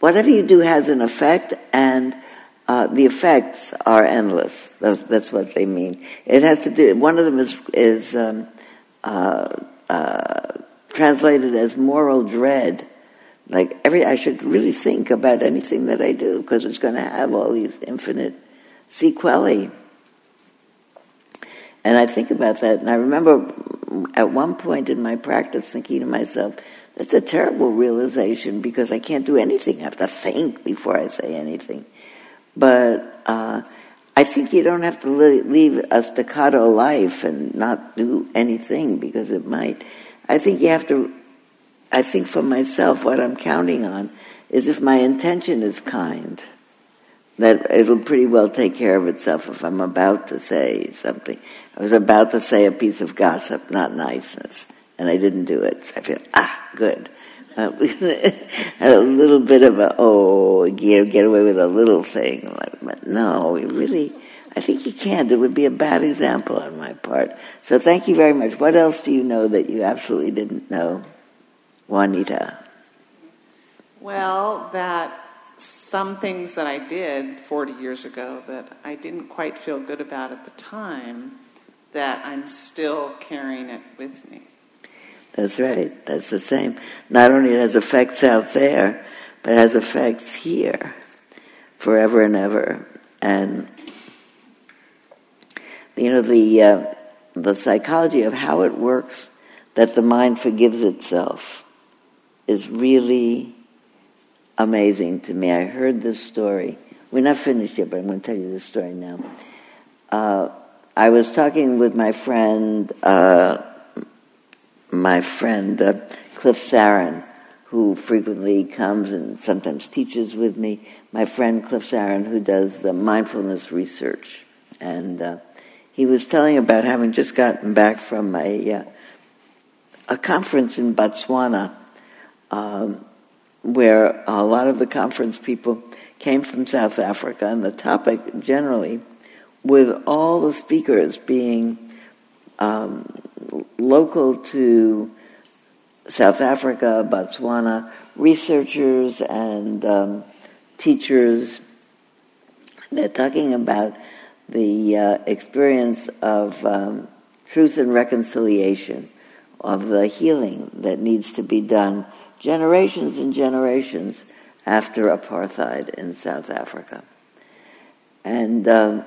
whatever you do has an effect, and uh, the effects are endless. That's, that's, what they mean. It has to do. One of them is is um, uh, uh, translated as moral dread. Like every, I should really think about anything that I do because it's going to have all these infinite sequelae. And I think about that, and I remember at one point in my practice thinking to myself, that's a terrible realization because I can't do anything. I have to think before I say anything. But uh, I think you don't have to leave a staccato life and not do anything because it might. I think you have to. I think for myself, what I'm counting on is if my intention is kind, that it'll pretty well take care of itself if I'm about to say something. I was about to say a piece of gossip, not niceness, and I didn't do it. So I feel, ah, good. Uh, [LAUGHS] a little bit of a oh get get away with a little thing like but no really I think you can't it would be a bad example on my part so thank you very much what else do you know that you absolutely didn't know Juanita well that some things that I did 40 years ago that I didn't quite feel good about at the time, that I'm still carrying it with me. That's right. That's the same. Not only it has effects out there, but it has effects here forever and ever. And you know the uh, the psychology of how it works that the mind forgives itself is really amazing to me. I heard this story. We're not finished yet, but I'm going to tell you this story now. Uh, I was talking with my friend, uh, my friend uh, Cliff Saron, who frequently comes and sometimes teaches with me. My friend Cliff Saron, who does mindfulness research, and uh, he was telling about having just gotten back from a uh, a conference in Botswana. Um, where a lot of the conference people came from South Africa, and the topic generally, with all the speakers being um, local to South Africa, Botswana, researchers and um, teachers, they're talking about the uh, experience of um, truth and reconciliation, of the healing that needs to be done generations and generations after apartheid in South Africa. And um,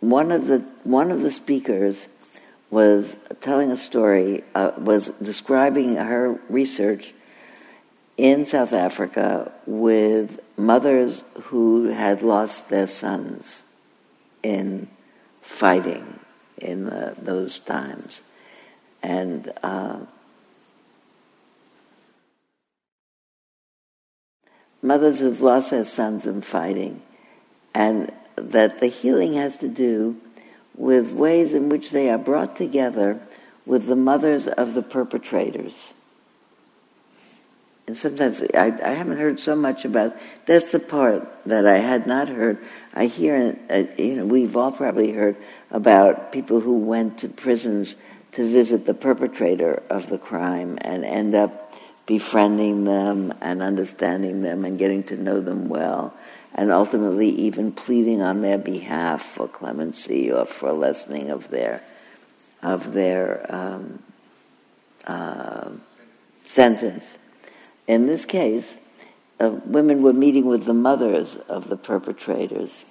one of the one of the speakers was telling a story, uh, was describing her research in South Africa with mothers who had lost their sons in fighting in the, those times, and. Uh, mothers who've lost their sons in fighting, and that the healing has to do with ways in which they are brought together with the mothers of the perpetrators. And sometimes I, I haven't heard so much about. That's the part that I had not heard. I hear, uh, you know, we've all probably heard about people who went to prisons to visit the perpetrator of the crime and end up befriending them and understanding them and getting to know them well, and ultimately even pleading on their behalf for clemency or for lessening of their of their um, uh, sentence. In this case, uh, women were meeting with the mothers of the perpetrators.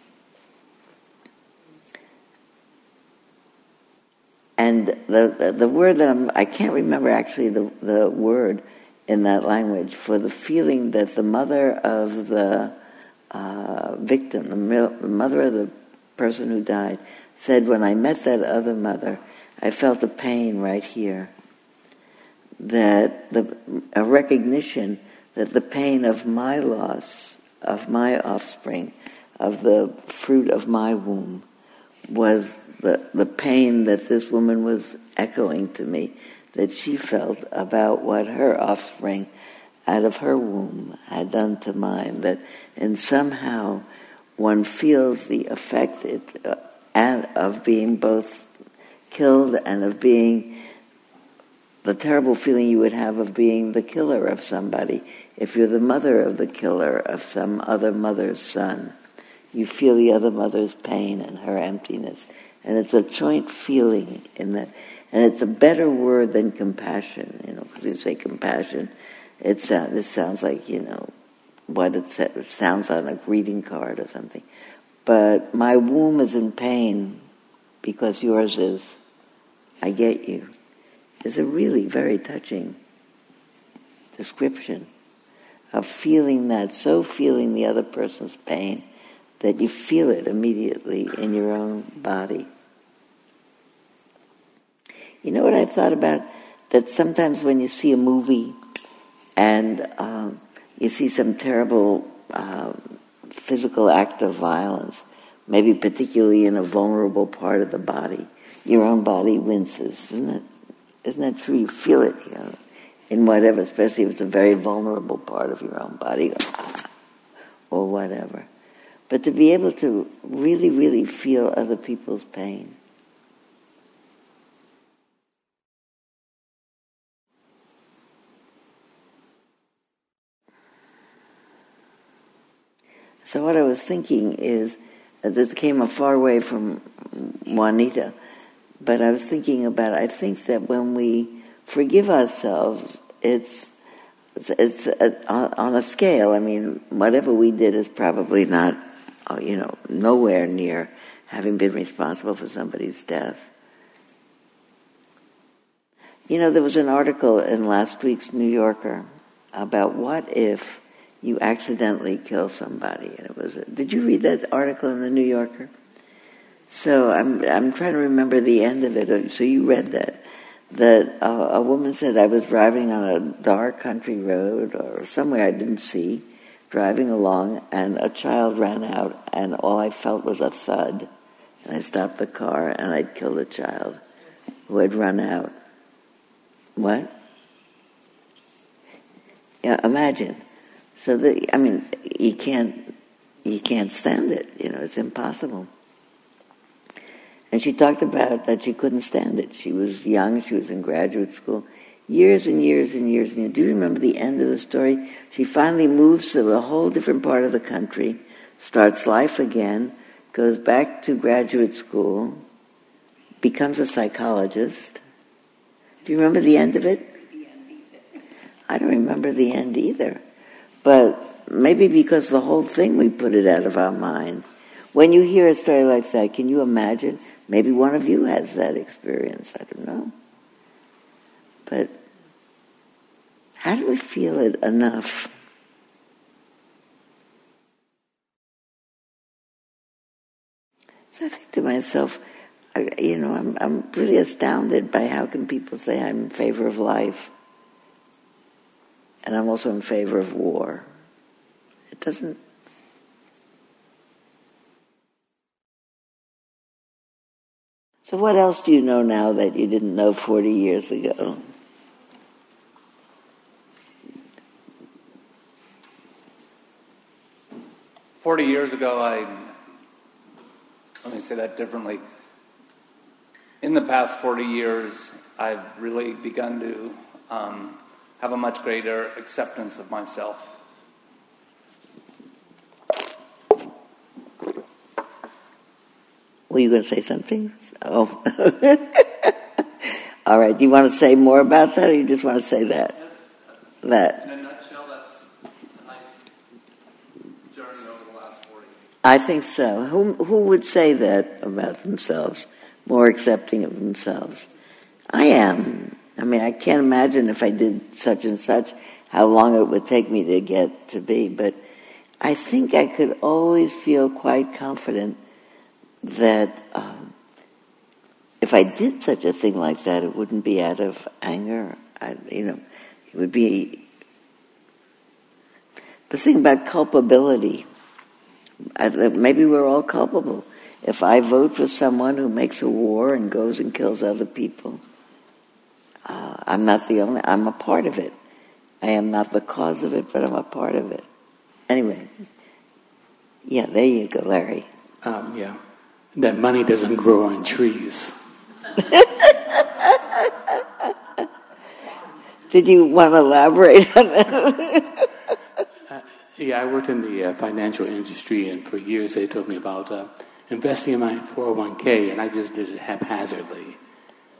And the, the, the word that I'm, I can't remember actually the, the word, in that language for the feeling that the mother of the uh, victim, the mother of the person who died, said, When I met that other mother, I felt a pain right here. That the, a recognition that the pain of my loss, of my offspring, of the fruit of my womb, was the, the pain that this woman was echoing to me that she felt about what her offspring out of her womb had done to mine. That, and somehow one feels the effect it, uh, of being both killed and of being the terrible feeling you would have of being the killer of somebody. If you're the mother of the killer of some other mother's son, you feel the other mother's pain and her emptiness. And it's a joint feeling in that and it's a better word than compassion, you know, because you say compassion, it uh, this sounds like, you know, what it, it sounds on a greeting card or something. But my womb is in pain because yours is. I get you. Is a really very touching description of feeling that, so feeling the other person's pain that you feel it immediately in your own body. You know what I've thought about? That sometimes when you see a movie and um, you see some terrible um, physical act of violence, maybe particularly in a vulnerable part of the body, your own body winces, isn't it? Isn't that true? You feel it, you know, in whatever, especially if it's a very vulnerable part of your own body, or whatever. But to be able to really, really feel other people's pain So what I was thinking is, this came a far way from Juanita, but I was thinking about. I think that when we forgive ourselves, it's it's, it's uh, on a scale. I mean, whatever we did is probably not, uh, you know, nowhere near having been responsible for somebody's death. You know, there was an article in last week's New Yorker about what if you accidentally kill somebody. And it was. Did you read that article in the New Yorker? So I'm I'm trying to remember the end of it. So you read that that a, a woman said I was driving on a dark country road or somewhere I didn't see, driving along, and a child ran out, and all I felt was a thud. And I stopped the car, and I'd killed a child who had run out. What? Yeah, imagine. So that I mean, you can't you can't stand it. You know, it's impossible. And she talked about that she couldn't stand it. She was young. She was in graduate school. Years and years and years and years. Do you remember the end of the story? She finally moves to a whole different part of the country, starts life again, goes back to graduate school, becomes a psychologist, do you remember the end of it? I don't remember the end either. But maybe because the whole thing we put it out of our mind. When you hear a story like that, can you imagine? Maybe one of you has that experience. I don't know. But how do we feel it enough? So I think to myself, you know, I'm, I'm really astounded by how can people say I'm in favor of life, and I'm also in favor of war. It doesn't. So, what else do you know now that you didn't know 40 years ago? Forty years ago, I let me say that differently in the past 40 years, I've really begun to um, have a much greater acceptance of myself. Were you going to say something? Oh. [LAUGHS] All right. Do you want to say more about that, or you just want to say that? Yes. That. In a nutshell, that's a nice journey over the last 40. I think so. Who, who would say that about themselves? more accepting of themselves. I am. I mean, I can't imagine if I did such and such how long it would take me to get to be, but I think I could always feel quite confident that um, if I did such a thing like that, it wouldn't be out of anger. I, you know, it would be the thing about culpability. I, maybe we're all culpable if I vote for someone who makes a war and goes and kills other people, uh, I'm not the only, I'm a part of it. I am not the cause of it, but I'm a part of it. Anyway, yeah, there you go, Larry. Um, yeah, that money doesn't grow on trees. [LAUGHS] Did you want to elaborate on that? [LAUGHS] uh, yeah, I worked in the uh, financial industry, and for years they told me about uh, investing in my 401k, and I just did it haphazardly.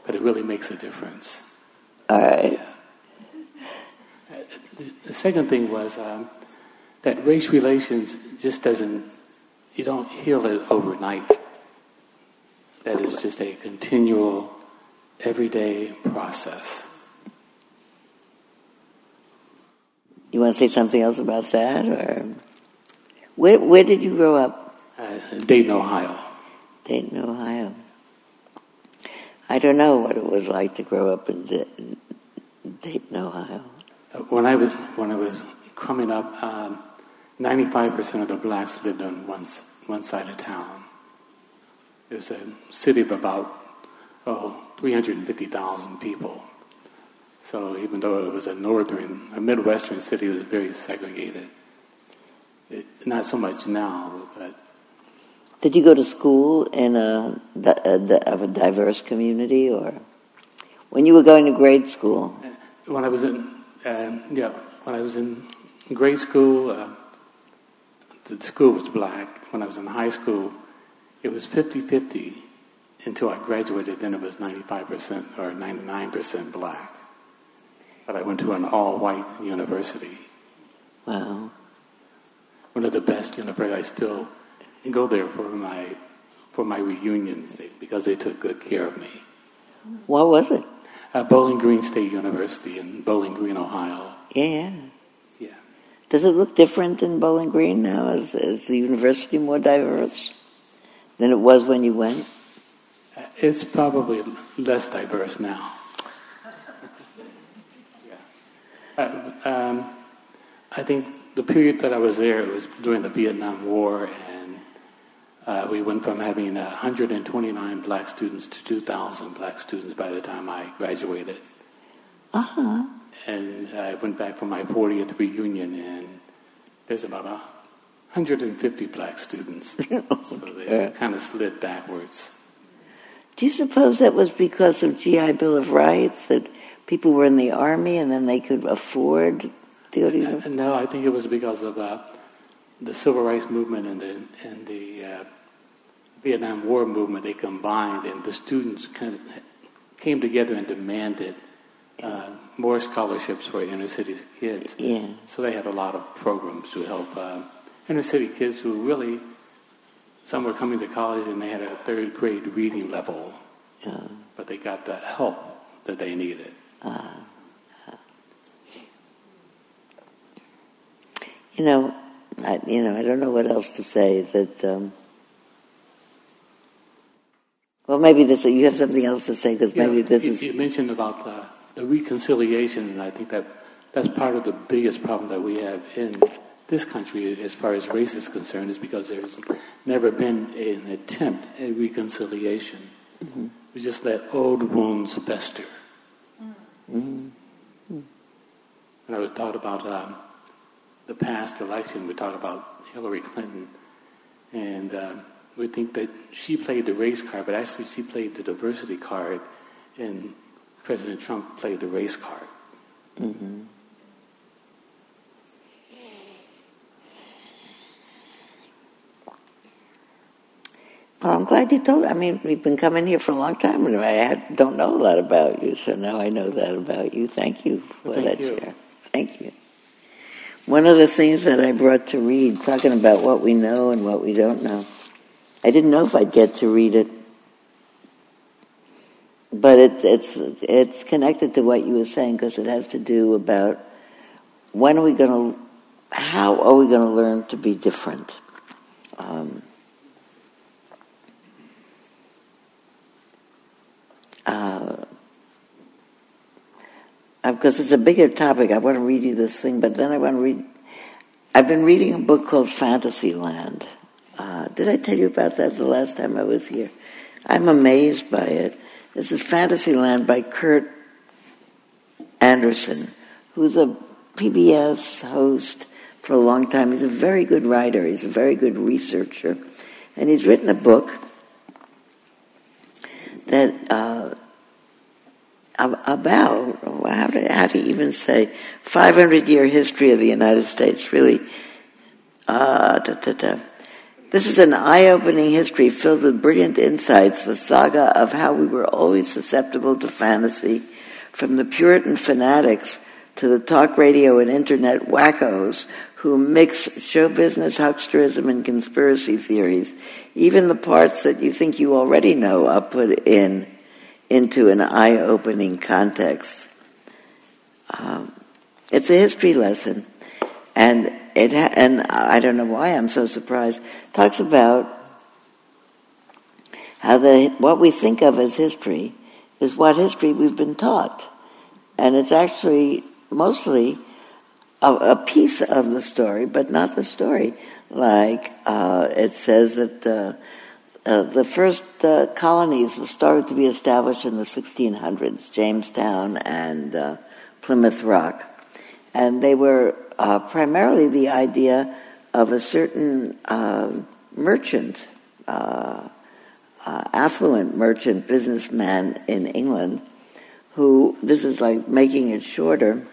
But it really makes a difference. All right. Yeah. The second thing was um, that race relations just doesn't, you don't heal it overnight. That is just a continual, everyday process. You want to say something else about that, or where, where did you grow up? Uh, Dayton, Ohio. Dayton, Ohio. I don't know what it was like to grow up in Dayton, Ohio. When I was when I was coming up, um, ninety-five percent of the blacks lived on one one side of town. It was a city of about oh, 350,000 people. So even though it was a northern, a midwestern city, it was very segregated. It, not so much now, but did you go to school in a, a, of a diverse community, or when you were going to grade school? When I was in, uh, yeah, when I was in grade school, uh, the school was black. When I was in high school, it was 50-50 until I graduated. Then it was 95% or 99% black. But I went to an all-white university. Wow. One of the best universities. I still go there for my for my reunions because they took good care of me. What was it? At Bowling Green State University in Bowling Green, Ohio. Yeah. Yeah. Does it look different in Bowling Green now? Is, is the university more diverse than it was when you went? It's probably less diverse now. yeah. [LAUGHS] Uh, um, I think the period that I was there it was during the Vietnam War, and uh, we went from having 129 black students to 2,000 black students by the time I graduated. Uh huh. And I went back for my 40th reunion, and there's about 150 black students. [LAUGHS] so they kind of slid backwards. Do you suppose that was because of GI Bill of Rights that people were in the army and then they could afford to go to? No, I think it was because of uh, the civil rights movement and the and the uh, Vietnam War movement. They combined, and the students kind of came together and demanded uh, more scholarships for inner city kids. Yeah. So they had a lot of programs to help uh, inner city kids who really some were coming to college and they had a third grade reading level, Yeah. but they got the help that they needed. Uh, you know, I, you know, I don't know what else to say. That um, well, maybe this you have something else to say because Yeah, maybe this you, is You mentioned about uh, the reconciliation, and I think that that's part of the biggest problem that we have in this country as far as race is concerned, is because there's never been an attempt at reconciliation. Mhm. We just let old wounds fester. Mhm. And I was thought about um, the past election. We talk about Hillary Clinton, and um, we think that she played the race card, but actually she played the diversity card, and President Trump played the race card. hmm Well, I'm glad you told. I mean, we've been coming here for a long time, and I don't know a lot about you, so now I know that about you. Thank you for Thank that you. share. Thank you. One of the things that I brought to read, talking about what we know and what we don't know, I didn't know if I'd get to read it, but it, it's it's connected to what you were saying because it has to do about when are we going to, how are we going to learn to be different? Um, uh, because it's a bigger topic, I want to read you this thing, but then I want to read. I've been reading a book called Fantasyland. Uh, did I tell you about that the last time I was here? I'm amazed by it. This is Fantasyland by Kurt Andersen, who's a PBS host for a long time. He's a very good writer, he's a very good researcher, and he's written a book that uh, about how to, how to even say 500 year history of the United States. Really, uh, da, da, da. This is an eye opening history filled with brilliant insights. The saga of how we were always susceptible to fantasy, from the Puritan fanatics to the talk radio and internet wackos who mix show business hucksterism and conspiracy theories. Even the parts that you think you already know are put in into an eye-opening context. Um, it's a history lesson, and it and I don't know why I'm so surprised. Talks about how the what we think of as history is what history we've been taught, and it's actually mostly a, a piece of the story, but not the story. Like uh, it says that. Uh, uh, the first uh, colonies started to be established in the 1600s, Jamestown and uh, Plymouth Rock. And they were uh, primarily the idea of a certain uh, merchant, uh, affluent merchant businessman in England, who, this is like making it shorter,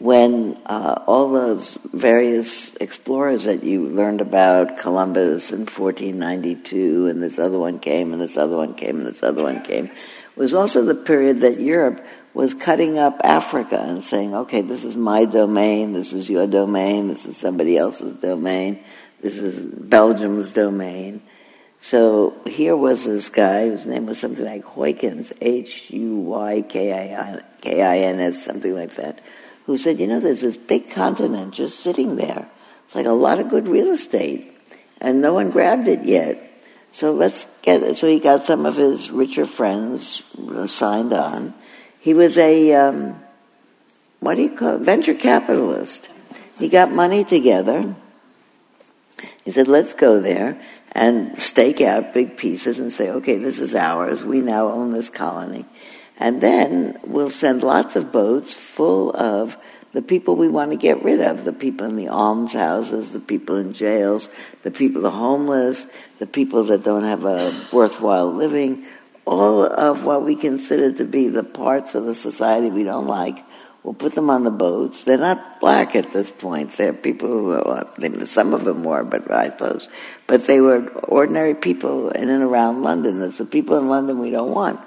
when uh, all those various explorers that you learned about, Columbus in 1492, and this other one came, and this other one came, and this other one came, was also the period that Europe was cutting up Africa and saying, okay, this is my domain, this is your domain, this is somebody else's domain, this is Belgium's domain. So here was this guy whose name was something like Huykins, H U Y K I N S, something like that who said, you know, there's this big continent just sitting there. It's like a lot of good real estate, and no one grabbed it yet. So let's get it. So he got some of his richer friends signed on. He was a, um, what do you call it? Venture capitalist. He got money together. He said, let's go there and stake out big pieces and say, okay, this is ours. We now own this colony. And then we'll send lots of boats full of the people we want to get rid of the people in the almshouses, the people in jails, the people, the homeless, the people that don't have a worthwhile living, all of what we consider to be the parts of the society we don't like. We'll put them on the boats. They're not black at this point. They're people who, are, some of them were, but I suppose, but they were ordinary people in and around London. It's the people in London we don't want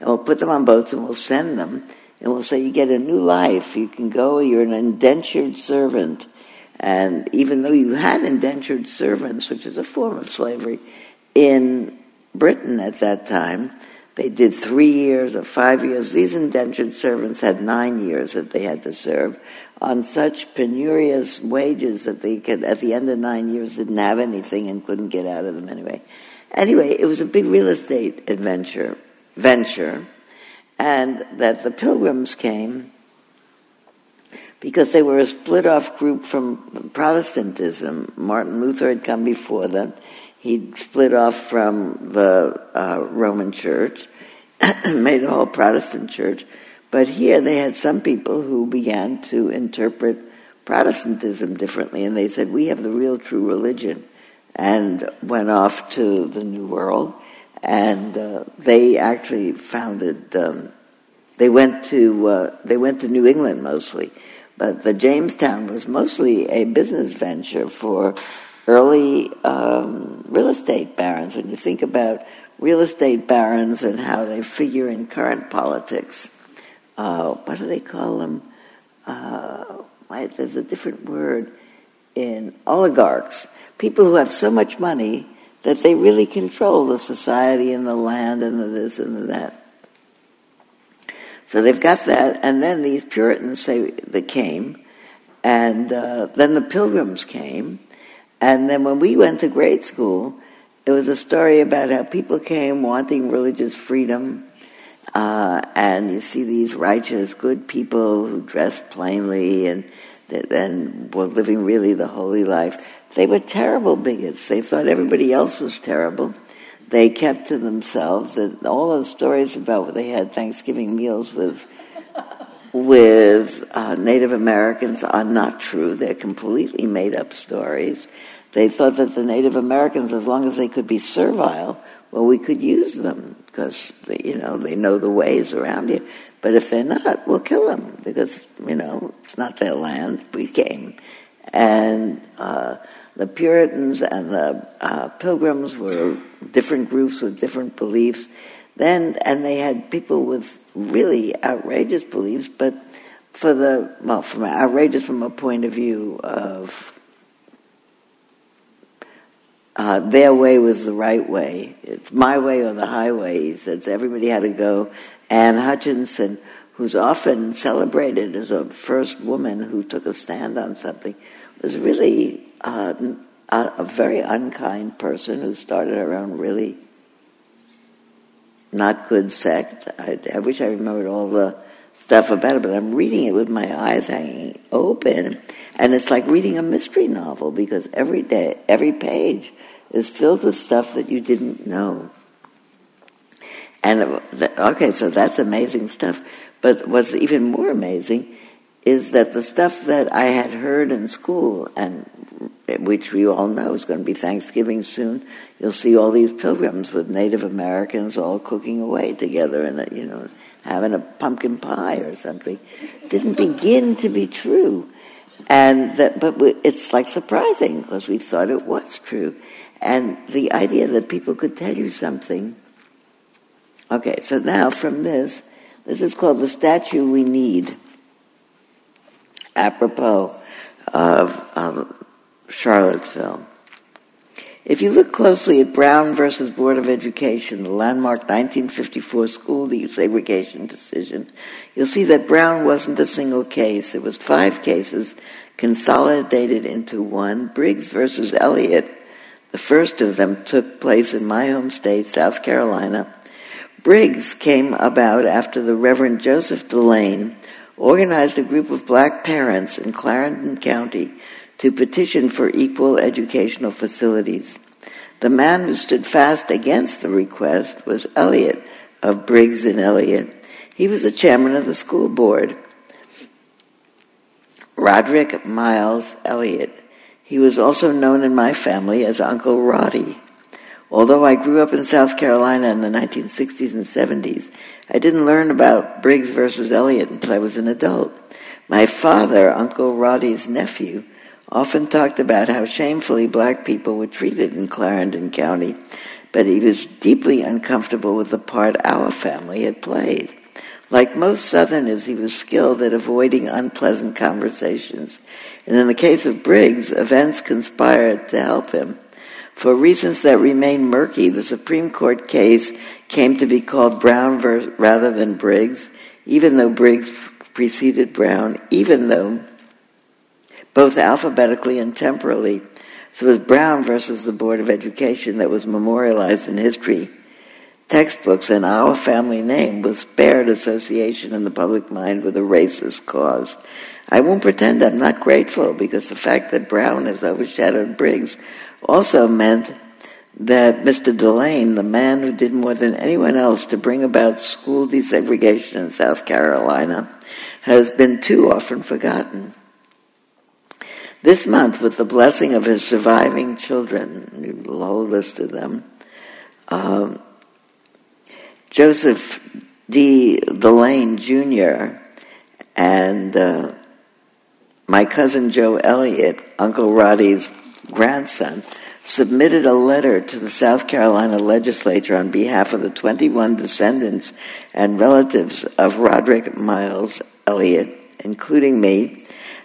and we'll put them on boats and we'll send them and we'll say you get a new life you can go you're an indentured servant and even though you had indentured servants which is a form of slavery in britain at that time they did three years or five years these indentured servants had nine years that they had to serve on such penurious wages that they could at the end of nine years didn't have anything and couldn't get out of them anyway anyway it was a big real estate adventure venture, and that the pilgrims came because they were a split off group from Protestantism. Martin Luther had come before them. He split off from the uh, Roman Church, [CLEARS THROAT] made a whole Protestant church. But here they had some people who began to interpret Protestantism differently, and they said, We have the real true religion, and went off to the New World and uh, they actually founded. Um, they went to uh, they went to New England mostly, but the Jamestown was mostly a business venture for early um, real estate barons. When you think about real estate barons and how they figure in current politics, uh, what do they call them? Uh, there's a different word in oligarchs. People who have so much money that they really control the society and the land and the this and the that. So they've got that, and then these Puritans that came, and uh, then the Pilgrims came, and then when we went to grade school, it was a story about how people came wanting religious freedom, uh, and you see these righteous, good people who dressed plainly and and were living really the holy life. They were terrible bigots. They thought everybody else was terrible. They kept to themselves. And all those stories about they had Thanksgiving meals with with uh, Native Americans are not true. They're completely made up stories. They thought that the Native Americans, as long as they could be servile, well, we could use them because they, you know they know the ways around here. But if they're not, we'll kill them because you know it's not their land. We came, and uh, the Puritans and the uh, Pilgrims were different groups with different beliefs. Then, and they had people with really outrageous beliefs, but for the well, from outrageous from a point of view of uh, their way was the right way. It's my way or the highway. He says everybody had to go. Anne Hutchinson, who's often celebrated as a first woman who took a stand on something, was really uh, a, a, very unkind person who started her own really not good sect. I, I wish I remembered all the stuff about it, but I'm reading it with my eyes hanging open, and it's like reading a mystery novel because every day, every page is filled with stuff that you didn't know. And uh, okay, so that's amazing stuff. But what's even more amazing is that the stuff that I had heard in school, and which we all know is going to be Thanksgiving soon, you'll see all these pilgrims with Native Americans all cooking away together, and you know having a pumpkin pie or something didn't begin to be true. And that, but it's like surprising because we thought it was true. And the idea that people could tell you something. Okay, so now from this, this is called the statue we need, apropos of um, Charlottesville. If you look closely at Brown versus Board of Education, the landmark 1954 school desegregation decision, you'll see that Brown wasn't a single case. It was five cases consolidated into one. Briggs versus Elliott, the first of them took place in my home state, South Carolina. Briggs came about after the Reverend Joseph DeLaine organized a group of black parents in Clarendon County to petition for equal educational facilities. The man who stood fast against the request was Elliott of Briggs and Elliott. He was the chairman of the school board. Roderick Miles Elliott. He was also known in my family as Uncle Roddy. Although I grew up in South Carolina in the 1960s and 70s, I didn't learn about Briggs versus Elliott until I was an adult. My father, Uncle Roddy's nephew, often talked about how shamefully black people were treated in Clarendon County, but he was deeply uncomfortable with the part our family had played. Like most Southerners, he was skilled at avoiding unpleasant conversations. And in the case of Briggs, events conspired to help him. For reasons that remain murky, the Supreme Court case came to be called Brown rather than Briggs, even though Briggs preceded Brown, even though both alphabetically and temporally. So it was Brown versus the Board of Education that was memorialized in history textbooks, and our family name was spared association in the public mind with a racist cause. I won't pretend I'm not grateful because the fact that Brown has overshadowed Briggs also meant that Mr. DeLaine, the man who did more than anyone else to bring about school desegregation in South Carolina, has been too often forgotten. This month, with the blessing of his surviving children, a whole list of them, um, Joseph D. DeLaine Jr. and uh, my cousin Joe Elliott, Uncle Roddy's grandson, submitted a letter to the South Carolina legislature on behalf of the 21 descendants and relatives of Roderick Miles Elliott, including me,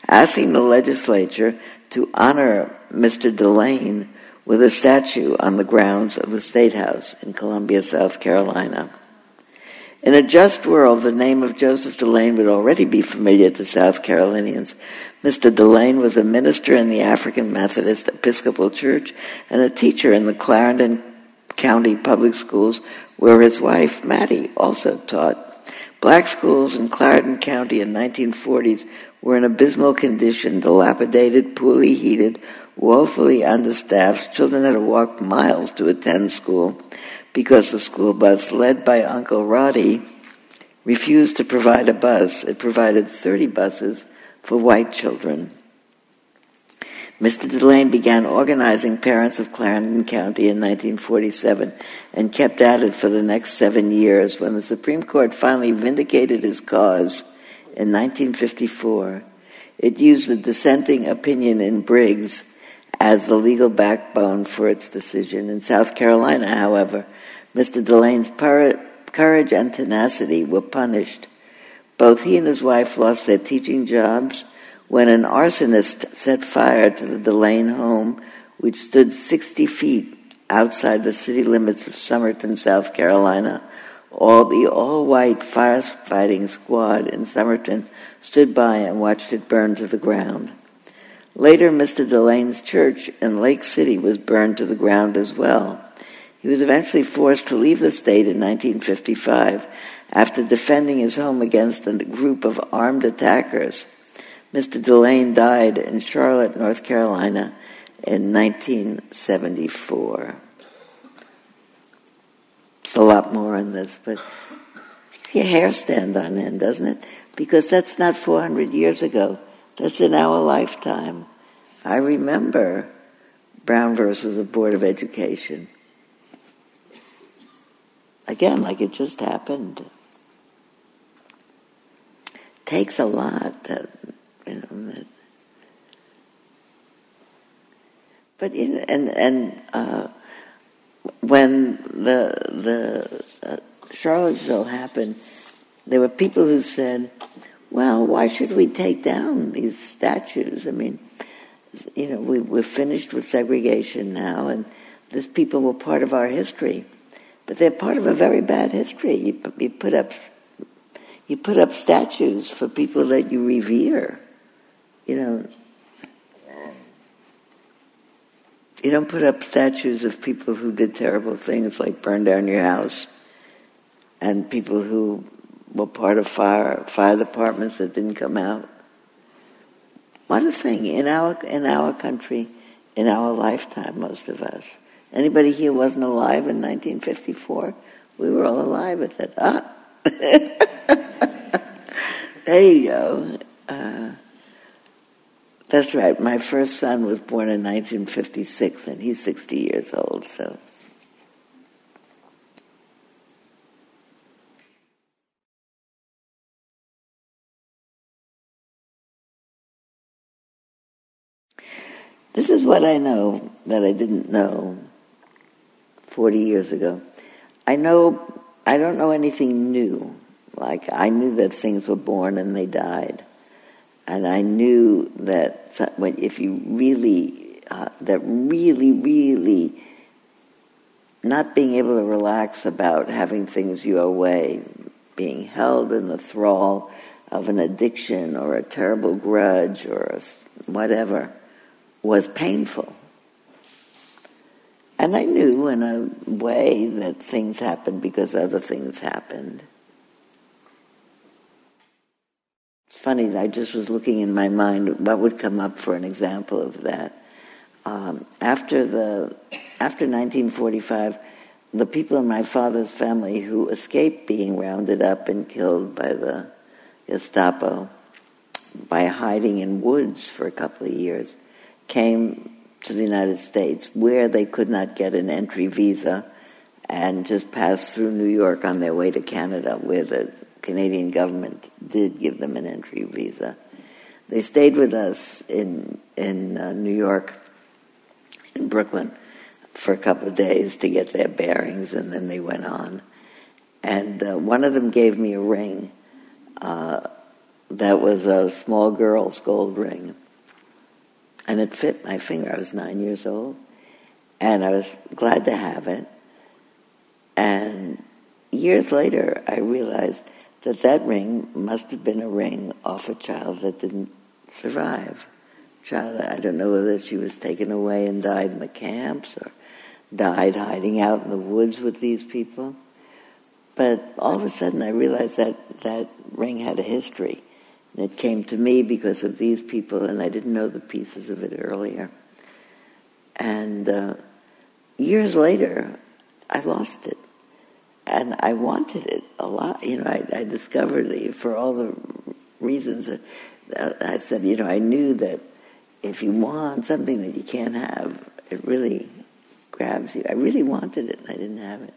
asking the legislature to honor Mr. DeLaine with a statue on the grounds of the State House in Columbia, South Carolina. In a just world, the name of Joseph DeLaine would already be familiar to South Carolinians. Mr. DeLaine was a minister in the African Methodist Episcopal Church and a teacher in the Clarendon County Public Schools, where his wife, Mattie, also taught. Black schools in Clarendon County in 1940s were in abysmal condition, dilapidated, poorly heated, woefully understaffed. Children had to walk miles to attend school because the school bus, led by Uncle Roddy, refused to provide a bus. It provided 30 buses for white children. Mr. DeLaine began organizing parents of Clarendon County in 1947 and kept at it for the next seven years. When the Supreme Court finally vindicated his cause in 1954, it used the dissenting opinion in Briggs as the legal backbone for its decision. In South Carolina, however, Mr. DeLaine's courage and tenacity were punished. Both he and his wife lost their teaching jobs when an arsonist set fire to the DeLaine home, which stood 60 feet outside the city limits of Summerton, South Carolina. All the all-white firefighting squad in Summerton stood by and watched it burn to the ground. Later, Mr. DeLaine's church in Lake City was burned to the ground as well. He was eventually forced to leave the state in 1955 after defending his home against a group of armed attackers. Mr. DeLaine died in Charlotte, North Carolina in 1974. A lot more on this, but your hair stand on end, doesn't it? Because that's not 400 years ago. That's in our lifetime. I remember Brown versus the Board of Education. Again, like it just happened. takes a lot. That, you know, but in, and and uh, when the the uh, Charlottesville happened, there were people who said, "Well, why should we take down these statues? I mean, you know, we, we're finished with segregation now, and these people were part of our history, but they're part of a very bad history. You, you put up you put up statues for people that you revere. You know, you don't put up statues of people who did terrible things like burn down your house, and people who were part of fire fire departments that didn't come out. What a thing in our in our country, in our lifetime, most of us. Anybody here wasn't alive in 1954? We were all alive at that. Ah. [LAUGHS] there you go. Uh, that's right. My first son was born in 1956, and he's 60 years old, so. This is what I know that I didn't know 40 years ago. I know, I don't know anything new. Like, I knew that things were born and they died. And I knew that if you really, uh, that really, really not being able to relax about having things your way, being held in the thrall of an addiction or a terrible grudge or whatever, was painful. And I knew in a way that things happened because other things happened. It's funny, I just was looking in my mind what would come up for an example of that. Um, after the after 1945, the people in my father's family who escaped being rounded up and killed by the Gestapo by hiding in woods for a couple of years came to the United States where they could not get an entry visa and just passed through New York on their way to Canada, where the Canadian government did give them an entry visa. They stayed with us in in uh, New York, in Brooklyn, for a couple of days to get their bearings, and then they went on. And uh, one of them gave me a ring uh, that was a small girl's gold ring and it fit my finger. I was nine years old, and I was glad to have it. And years later, I realized that that ring must have been a ring off a child that didn't survive. Child, I don't know whether she was taken away and died in the camps or died hiding out in the woods with these people. But all of a sudden, I realized that that ring had a history and it came to me because of these people, and I didn't know the pieces of it earlier. And uh, years later, I lost it. And I wanted it a lot. You know, I, I discovered for all the reasons. That I said, you know, I knew that if you want something that you can't have, it really grabs you. I really wanted it, and I didn't have it.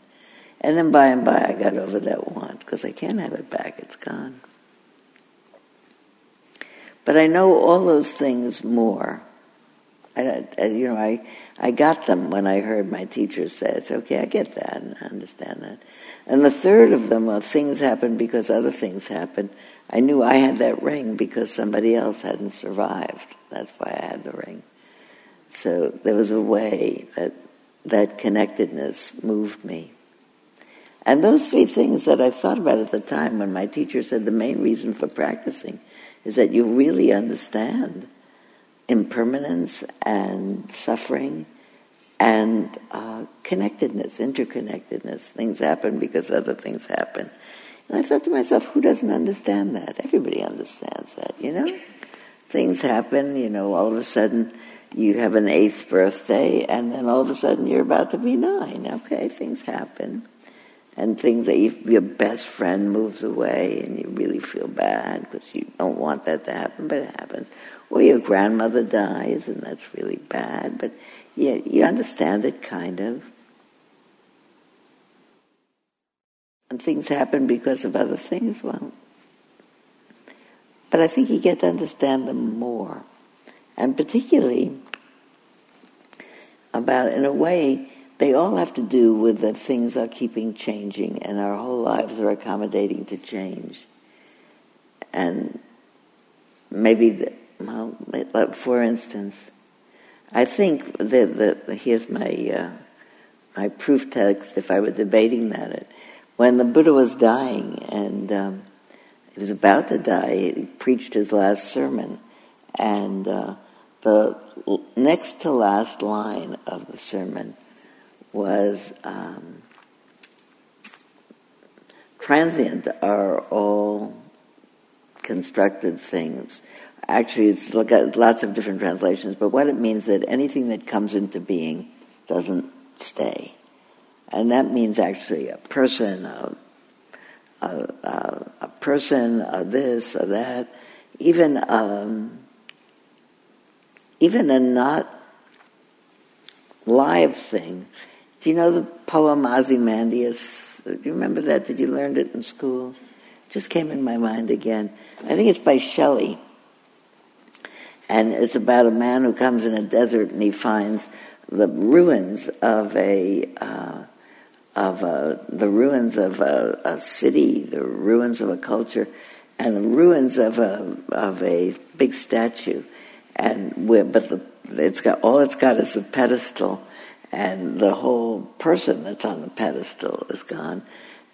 And then by and by, I got over that want because I can't have it back. It's gone. But I know all those things more. I, I, uh, you know, I, I got them when I heard my teacher say. Okay, I get that and I understand that. And the third of them are things happen because other things happen. I knew I had that ring because somebody else hadn't survived. That's why I had the ring. So there was a way that that connectedness moved me. And those three things that I thought about at the time when my teacher said the main reason for practicing is that you really understand impermanence and suffering and uh, connectedness, interconnectedness. Things happen because other things happen. And I thought to myself, who doesn't understand that? Everybody understands that, you know? Things happen, you know, all of a sudden you have an eighth birthday, and then all of a sudden you're about to be nine. Okay, things happen and things that if your best friend moves away and you really feel bad because you don't want that to happen, but it happens. Or your grandmother dies and that's really bad, but yeah, you understand it kind of. And things happen because of other things. Well, but I think you get to understand them more. And particularly about, in a way, they all have to do with that things are keeping changing and our whole lives are accommodating to change. And maybe, the, well, for instance, I think that the, here's my uh, my proof text. If I were debating that, it, when the Buddha was dying and um, he was about to die, he preached his last sermon, and uh, the next to last line of the sermon was um, transient are all constructed things. Actually, it's got lots of different translations, but what it means that anything that comes into being doesn't stay. And that means actually a person, a, a, a, a person, a this, a that, even um, even a not live thing. Do you know the poem Ozymandias? Do you remember that? Did you learn it in school? Just came in my mind again. I think it's by Shelley. And it's about a man who comes in a desert and he finds the ruins of a uh, of a, the ruins of a, a, city, the ruins of a culture, and the ruins of a of a big statue and but the, it's got all it's got is a pedestal, and the whole person that's on the pedestal is gone.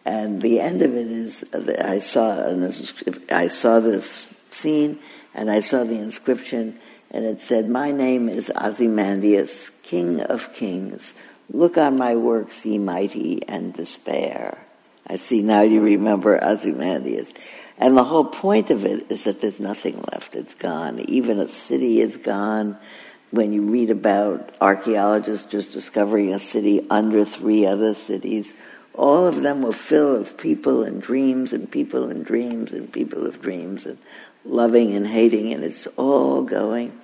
And the end of it is, I saw and I saw this scene, and I saw the inscription, and it said, "My name is Ozymandias, King of Kings. Look on my works, ye mighty, and despair." I see now you remember Ozymandias. And the whole point of it is that there's nothing left. It's gone. Even a city is gone. When you read about archaeologists just discovering a city under three other cities, all of them were full of people and dreams and people and dreams and people of dreams and loving and hating, and it's all going.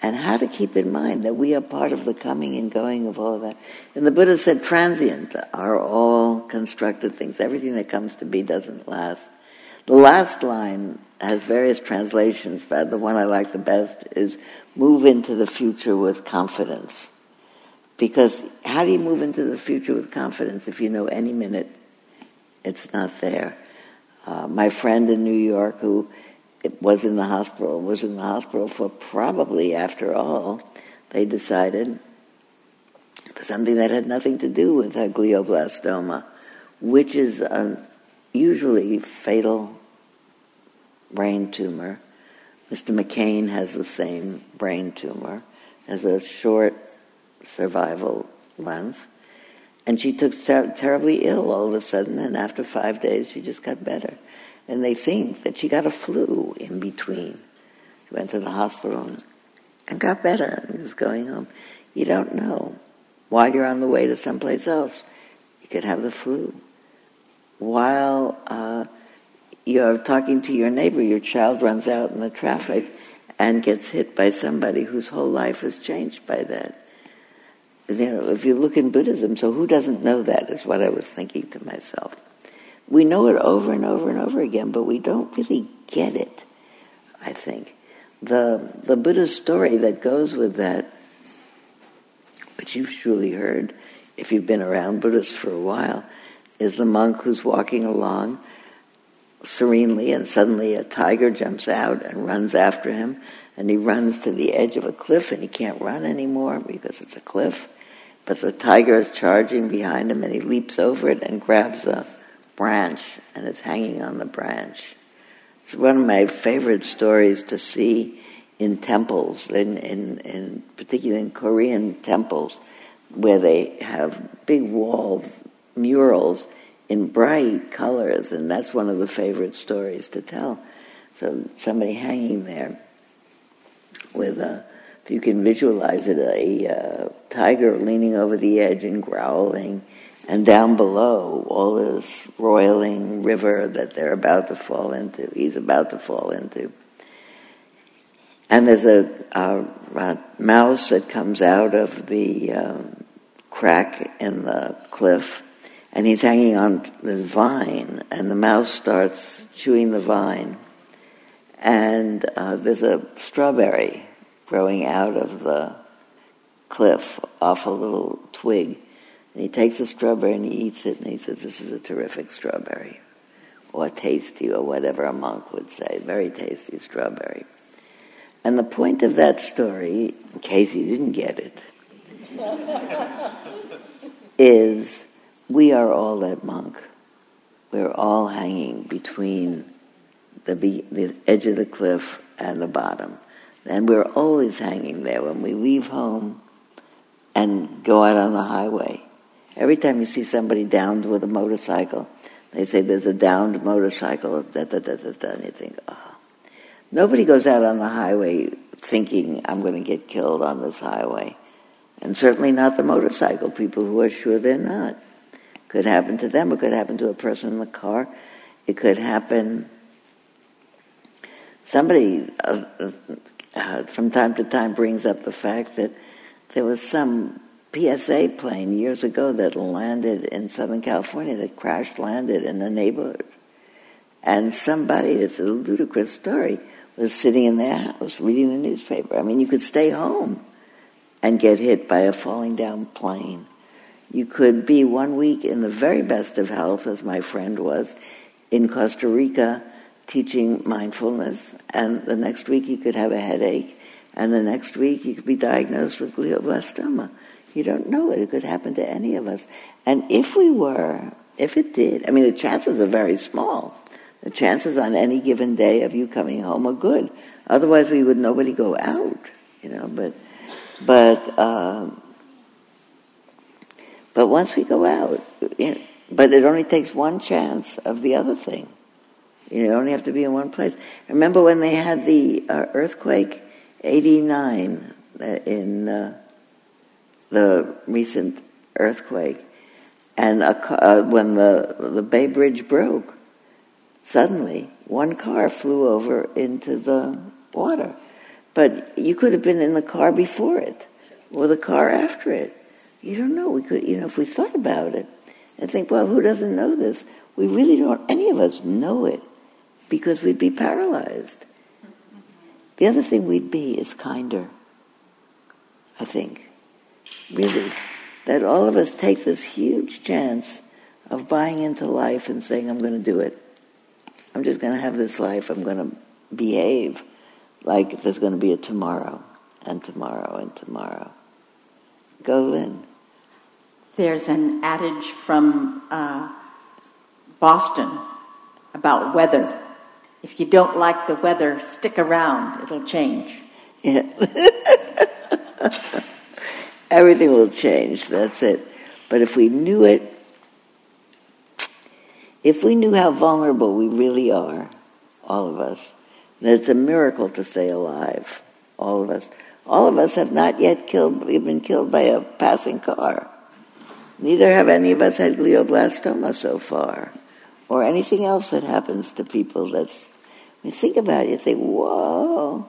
And how to keep in mind that we are part of the coming and going of all of that. And the Buddha said transient are all constructed things. Everything that comes to be doesn't last. The last line has various translations, but the one I like the best is move into the future with confidence. Because how do you move into the future with confidence if you know any minute it's not there? Uh, my friend in New York who was in the hospital was in the hospital for probably, after all, they decided for something that had nothing to do with a glioblastoma, which is an usually fatal brain tumor. Mr. McCain has the same brain tumor, has a short survival length. And she took ter- terribly ill all of a sudden, and after five days, she just got better. And they think that she got a flu in between. She went to the hospital and got better and is going home. You don't know. While you're on the way to someplace else, you could have the flu. While uh, you're talking to your neighbor, your child runs out in the traffic and gets hit by somebody whose whole life has changed by that. You know, if you look in Buddhism, so who doesn't know that is what I was thinking to myself. We know it over and over and over again, but we don't really get it, I think. The, the Buddha's story that goes with that, which you've surely heard if you've been around Buddhists for a while, is the monk who's walking along serenely, and suddenly a tiger jumps out and runs after him, and he runs to the edge of a cliff, and he can't run anymore because it's a cliff. But the tiger is charging behind him, and he leaps over it and grabs a branch, and is hanging on the branch. It's one of my favorite stories to see in temples, in, in, in particularly in Korean temples, where they have big wall murals in bright colors, and that's one of the favorite stories to tell. So somebody hanging there with a, if you can visualize it, a, uh, tiger leaning over the edge and growling, and down below all this roiling river that they're about to fall into. He's about to fall into. And there's a, a, a mouse that comes out of the um, crack in the cliff and he's hanging on this vine, and the mouse starts chewing the vine, and uh, there's a strawberry growing out of the cliff off a little twig. And he takes a strawberry and he eats it, and he says, This is a terrific strawberry. Or tasty, or whatever a monk would say. Very tasty strawberry. And the point of that story, in case you didn't get it, [LAUGHS] is we are all that monk. We're all hanging between the, be- the edge of the cliff and the bottom. And we're always hanging there when we leave home and go out on the highway. Every time you see somebody downed with a motorcycle, they say there's a downed motorcycle, da, da, da, da, da, and you think, oh. Nobody goes out on the highway thinking, I'm going to get killed on this highway. And certainly not the motorcycle people who are sure they're not. Could happen to them, it could happen to a person in the car, it could happen. Somebody uh, uh, from time to time brings up the fact that there was some PSA plane years ago that landed in Southern California that crash landed in the neighborhood. And somebody, it's a ludicrous story, was sitting in their house reading the newspaper. I mean, you could stay home and get hit by a falling down plane. You could be one week in the very best of health, as my friend was, in Costa Rica teaching mindfulness, and the next week you could have a headache, and the next week you could be diagnosed with glioblastoma. You don't know it. It could happen to any of us. And if we were, if it did, I mean, the chances are very small. The chances on any given day of you coming home are good. Otherwise, we would nobody go out, you know. But, but, um, but once we go out, but it only takes one chance of the other thing. You only have to be in one place. Remember when they had the uh, earthquake, '89 uh, in. Uh, the recent earthquake, and a, uh, when the the Bay Bridge broke, suddenly one car flew over into the water, but you could have been in the car before it, or the car after it. You don't know. We could, you know, if we thought about it and think, well, who doesn't know this? We really don't. Any of us know it because we'd be paralyzed. The other thing we'd be is kinder. I think really, that all of us take this huge chance of buying into life and saying, I'm going to do it. I'm just going to have this life. I'm going to behave like there's going to be a tomorrow and tomorrow and tomorrow. Go, Lynn. There's an adage from uh, Boston about weather. If you don't like the weather, stick around. It'll change. Yeah. [LAUGHS] everything will change. That's it. But if we knew it, if we knew how vulnerable we really are, all of us, that it's a miracle to stay alive, all of us. All of us have not yet killed, been killed by a passing car. Neither have any of us had glioblastoma so far, or anything else that happens to people that's, I mean, think about it, you think, whoa.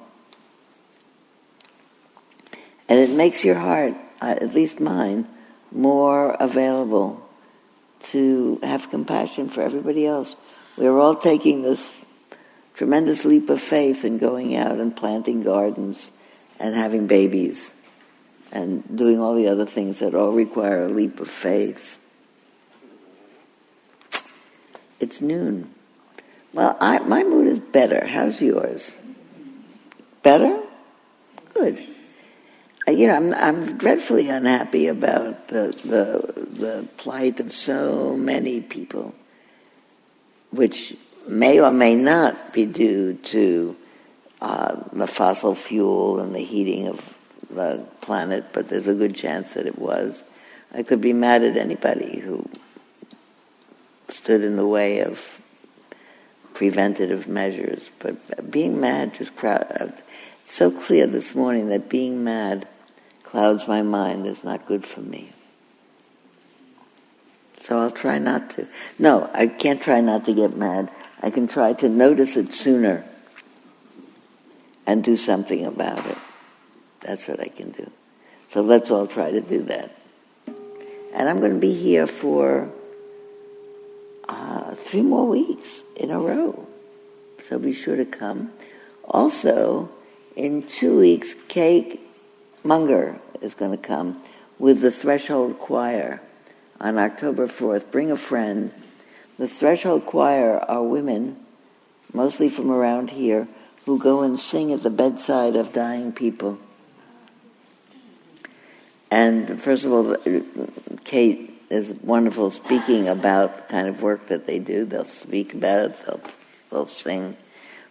And it makes your heart uh, at least mine, more available to have compassion for everybody else. We're all taking this tremendous leap of faith in going out and planting gardens and having babies and doing all the other things that all require a leap of faith. It's noon. Well, I, my mood is better. How's yours? Better? Good you know, I'm, I'm dreadfully unhappy about the, the, the plight of so many people, which may or may not be due to uh, the fossil fuel and the heating of the planet, but there's a good chance that it was. I could be mad at anybody who stood in the way of preventative measures, but being mad just crowd. Uh, it's so clear this morning that being mad clouds my mind is not good for me. So I'll try not to. No, I can't try not to get mad. I can try to notice it sooner and do something about it. That's what I can do. So let's all try to do that. And I'm going to be here for uh, three more weeks in a row. So be sure to come. Also, in two weeks, Kate Munger is going to come with the Threshold Choir on October 4th. Bring a friend. The Threshold Choir are women, mostly from around here, who go and sing at the bedside of dying people. And first of all, Kate is wonderful speaking about the kind of work that they do. They'll speak about it, they'll, they'll sing.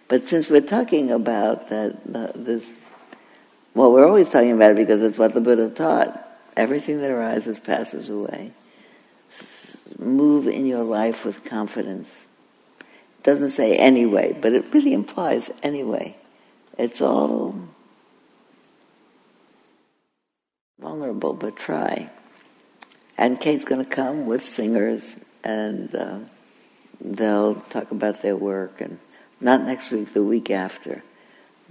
But since we're talking about that, this, well, we're always talking about it because it's what the Buddha taught. Everything that arises passes away. Move in your life with confidence. It doesn't say anyway, but it really implies anyway. It's all vulnerable, but try. And Kate's going to come with singers, and uh, they'll talk about their work, and not next week, the week after,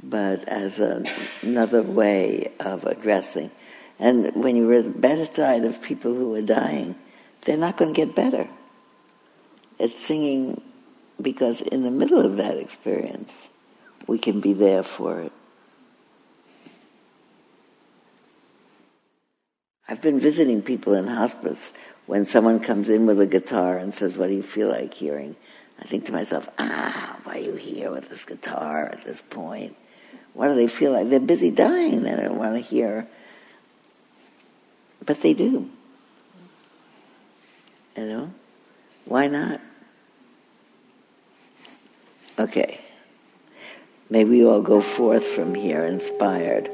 but as a, another way of addressing. And when you're at the bedside of people who are dying, they're not going to get better. It's singing because in the middle of that experience, we can be there for it. I've been visiting people in hospice when someone comes in with a guitar and says, What do you feel like hearing? I think to myself, Ah, why are you here with this guitar at this point? What do they feel like? They're busy dying, they don't want to hear. But they do. You know? Why not? Okay. May we all go forth from here inspired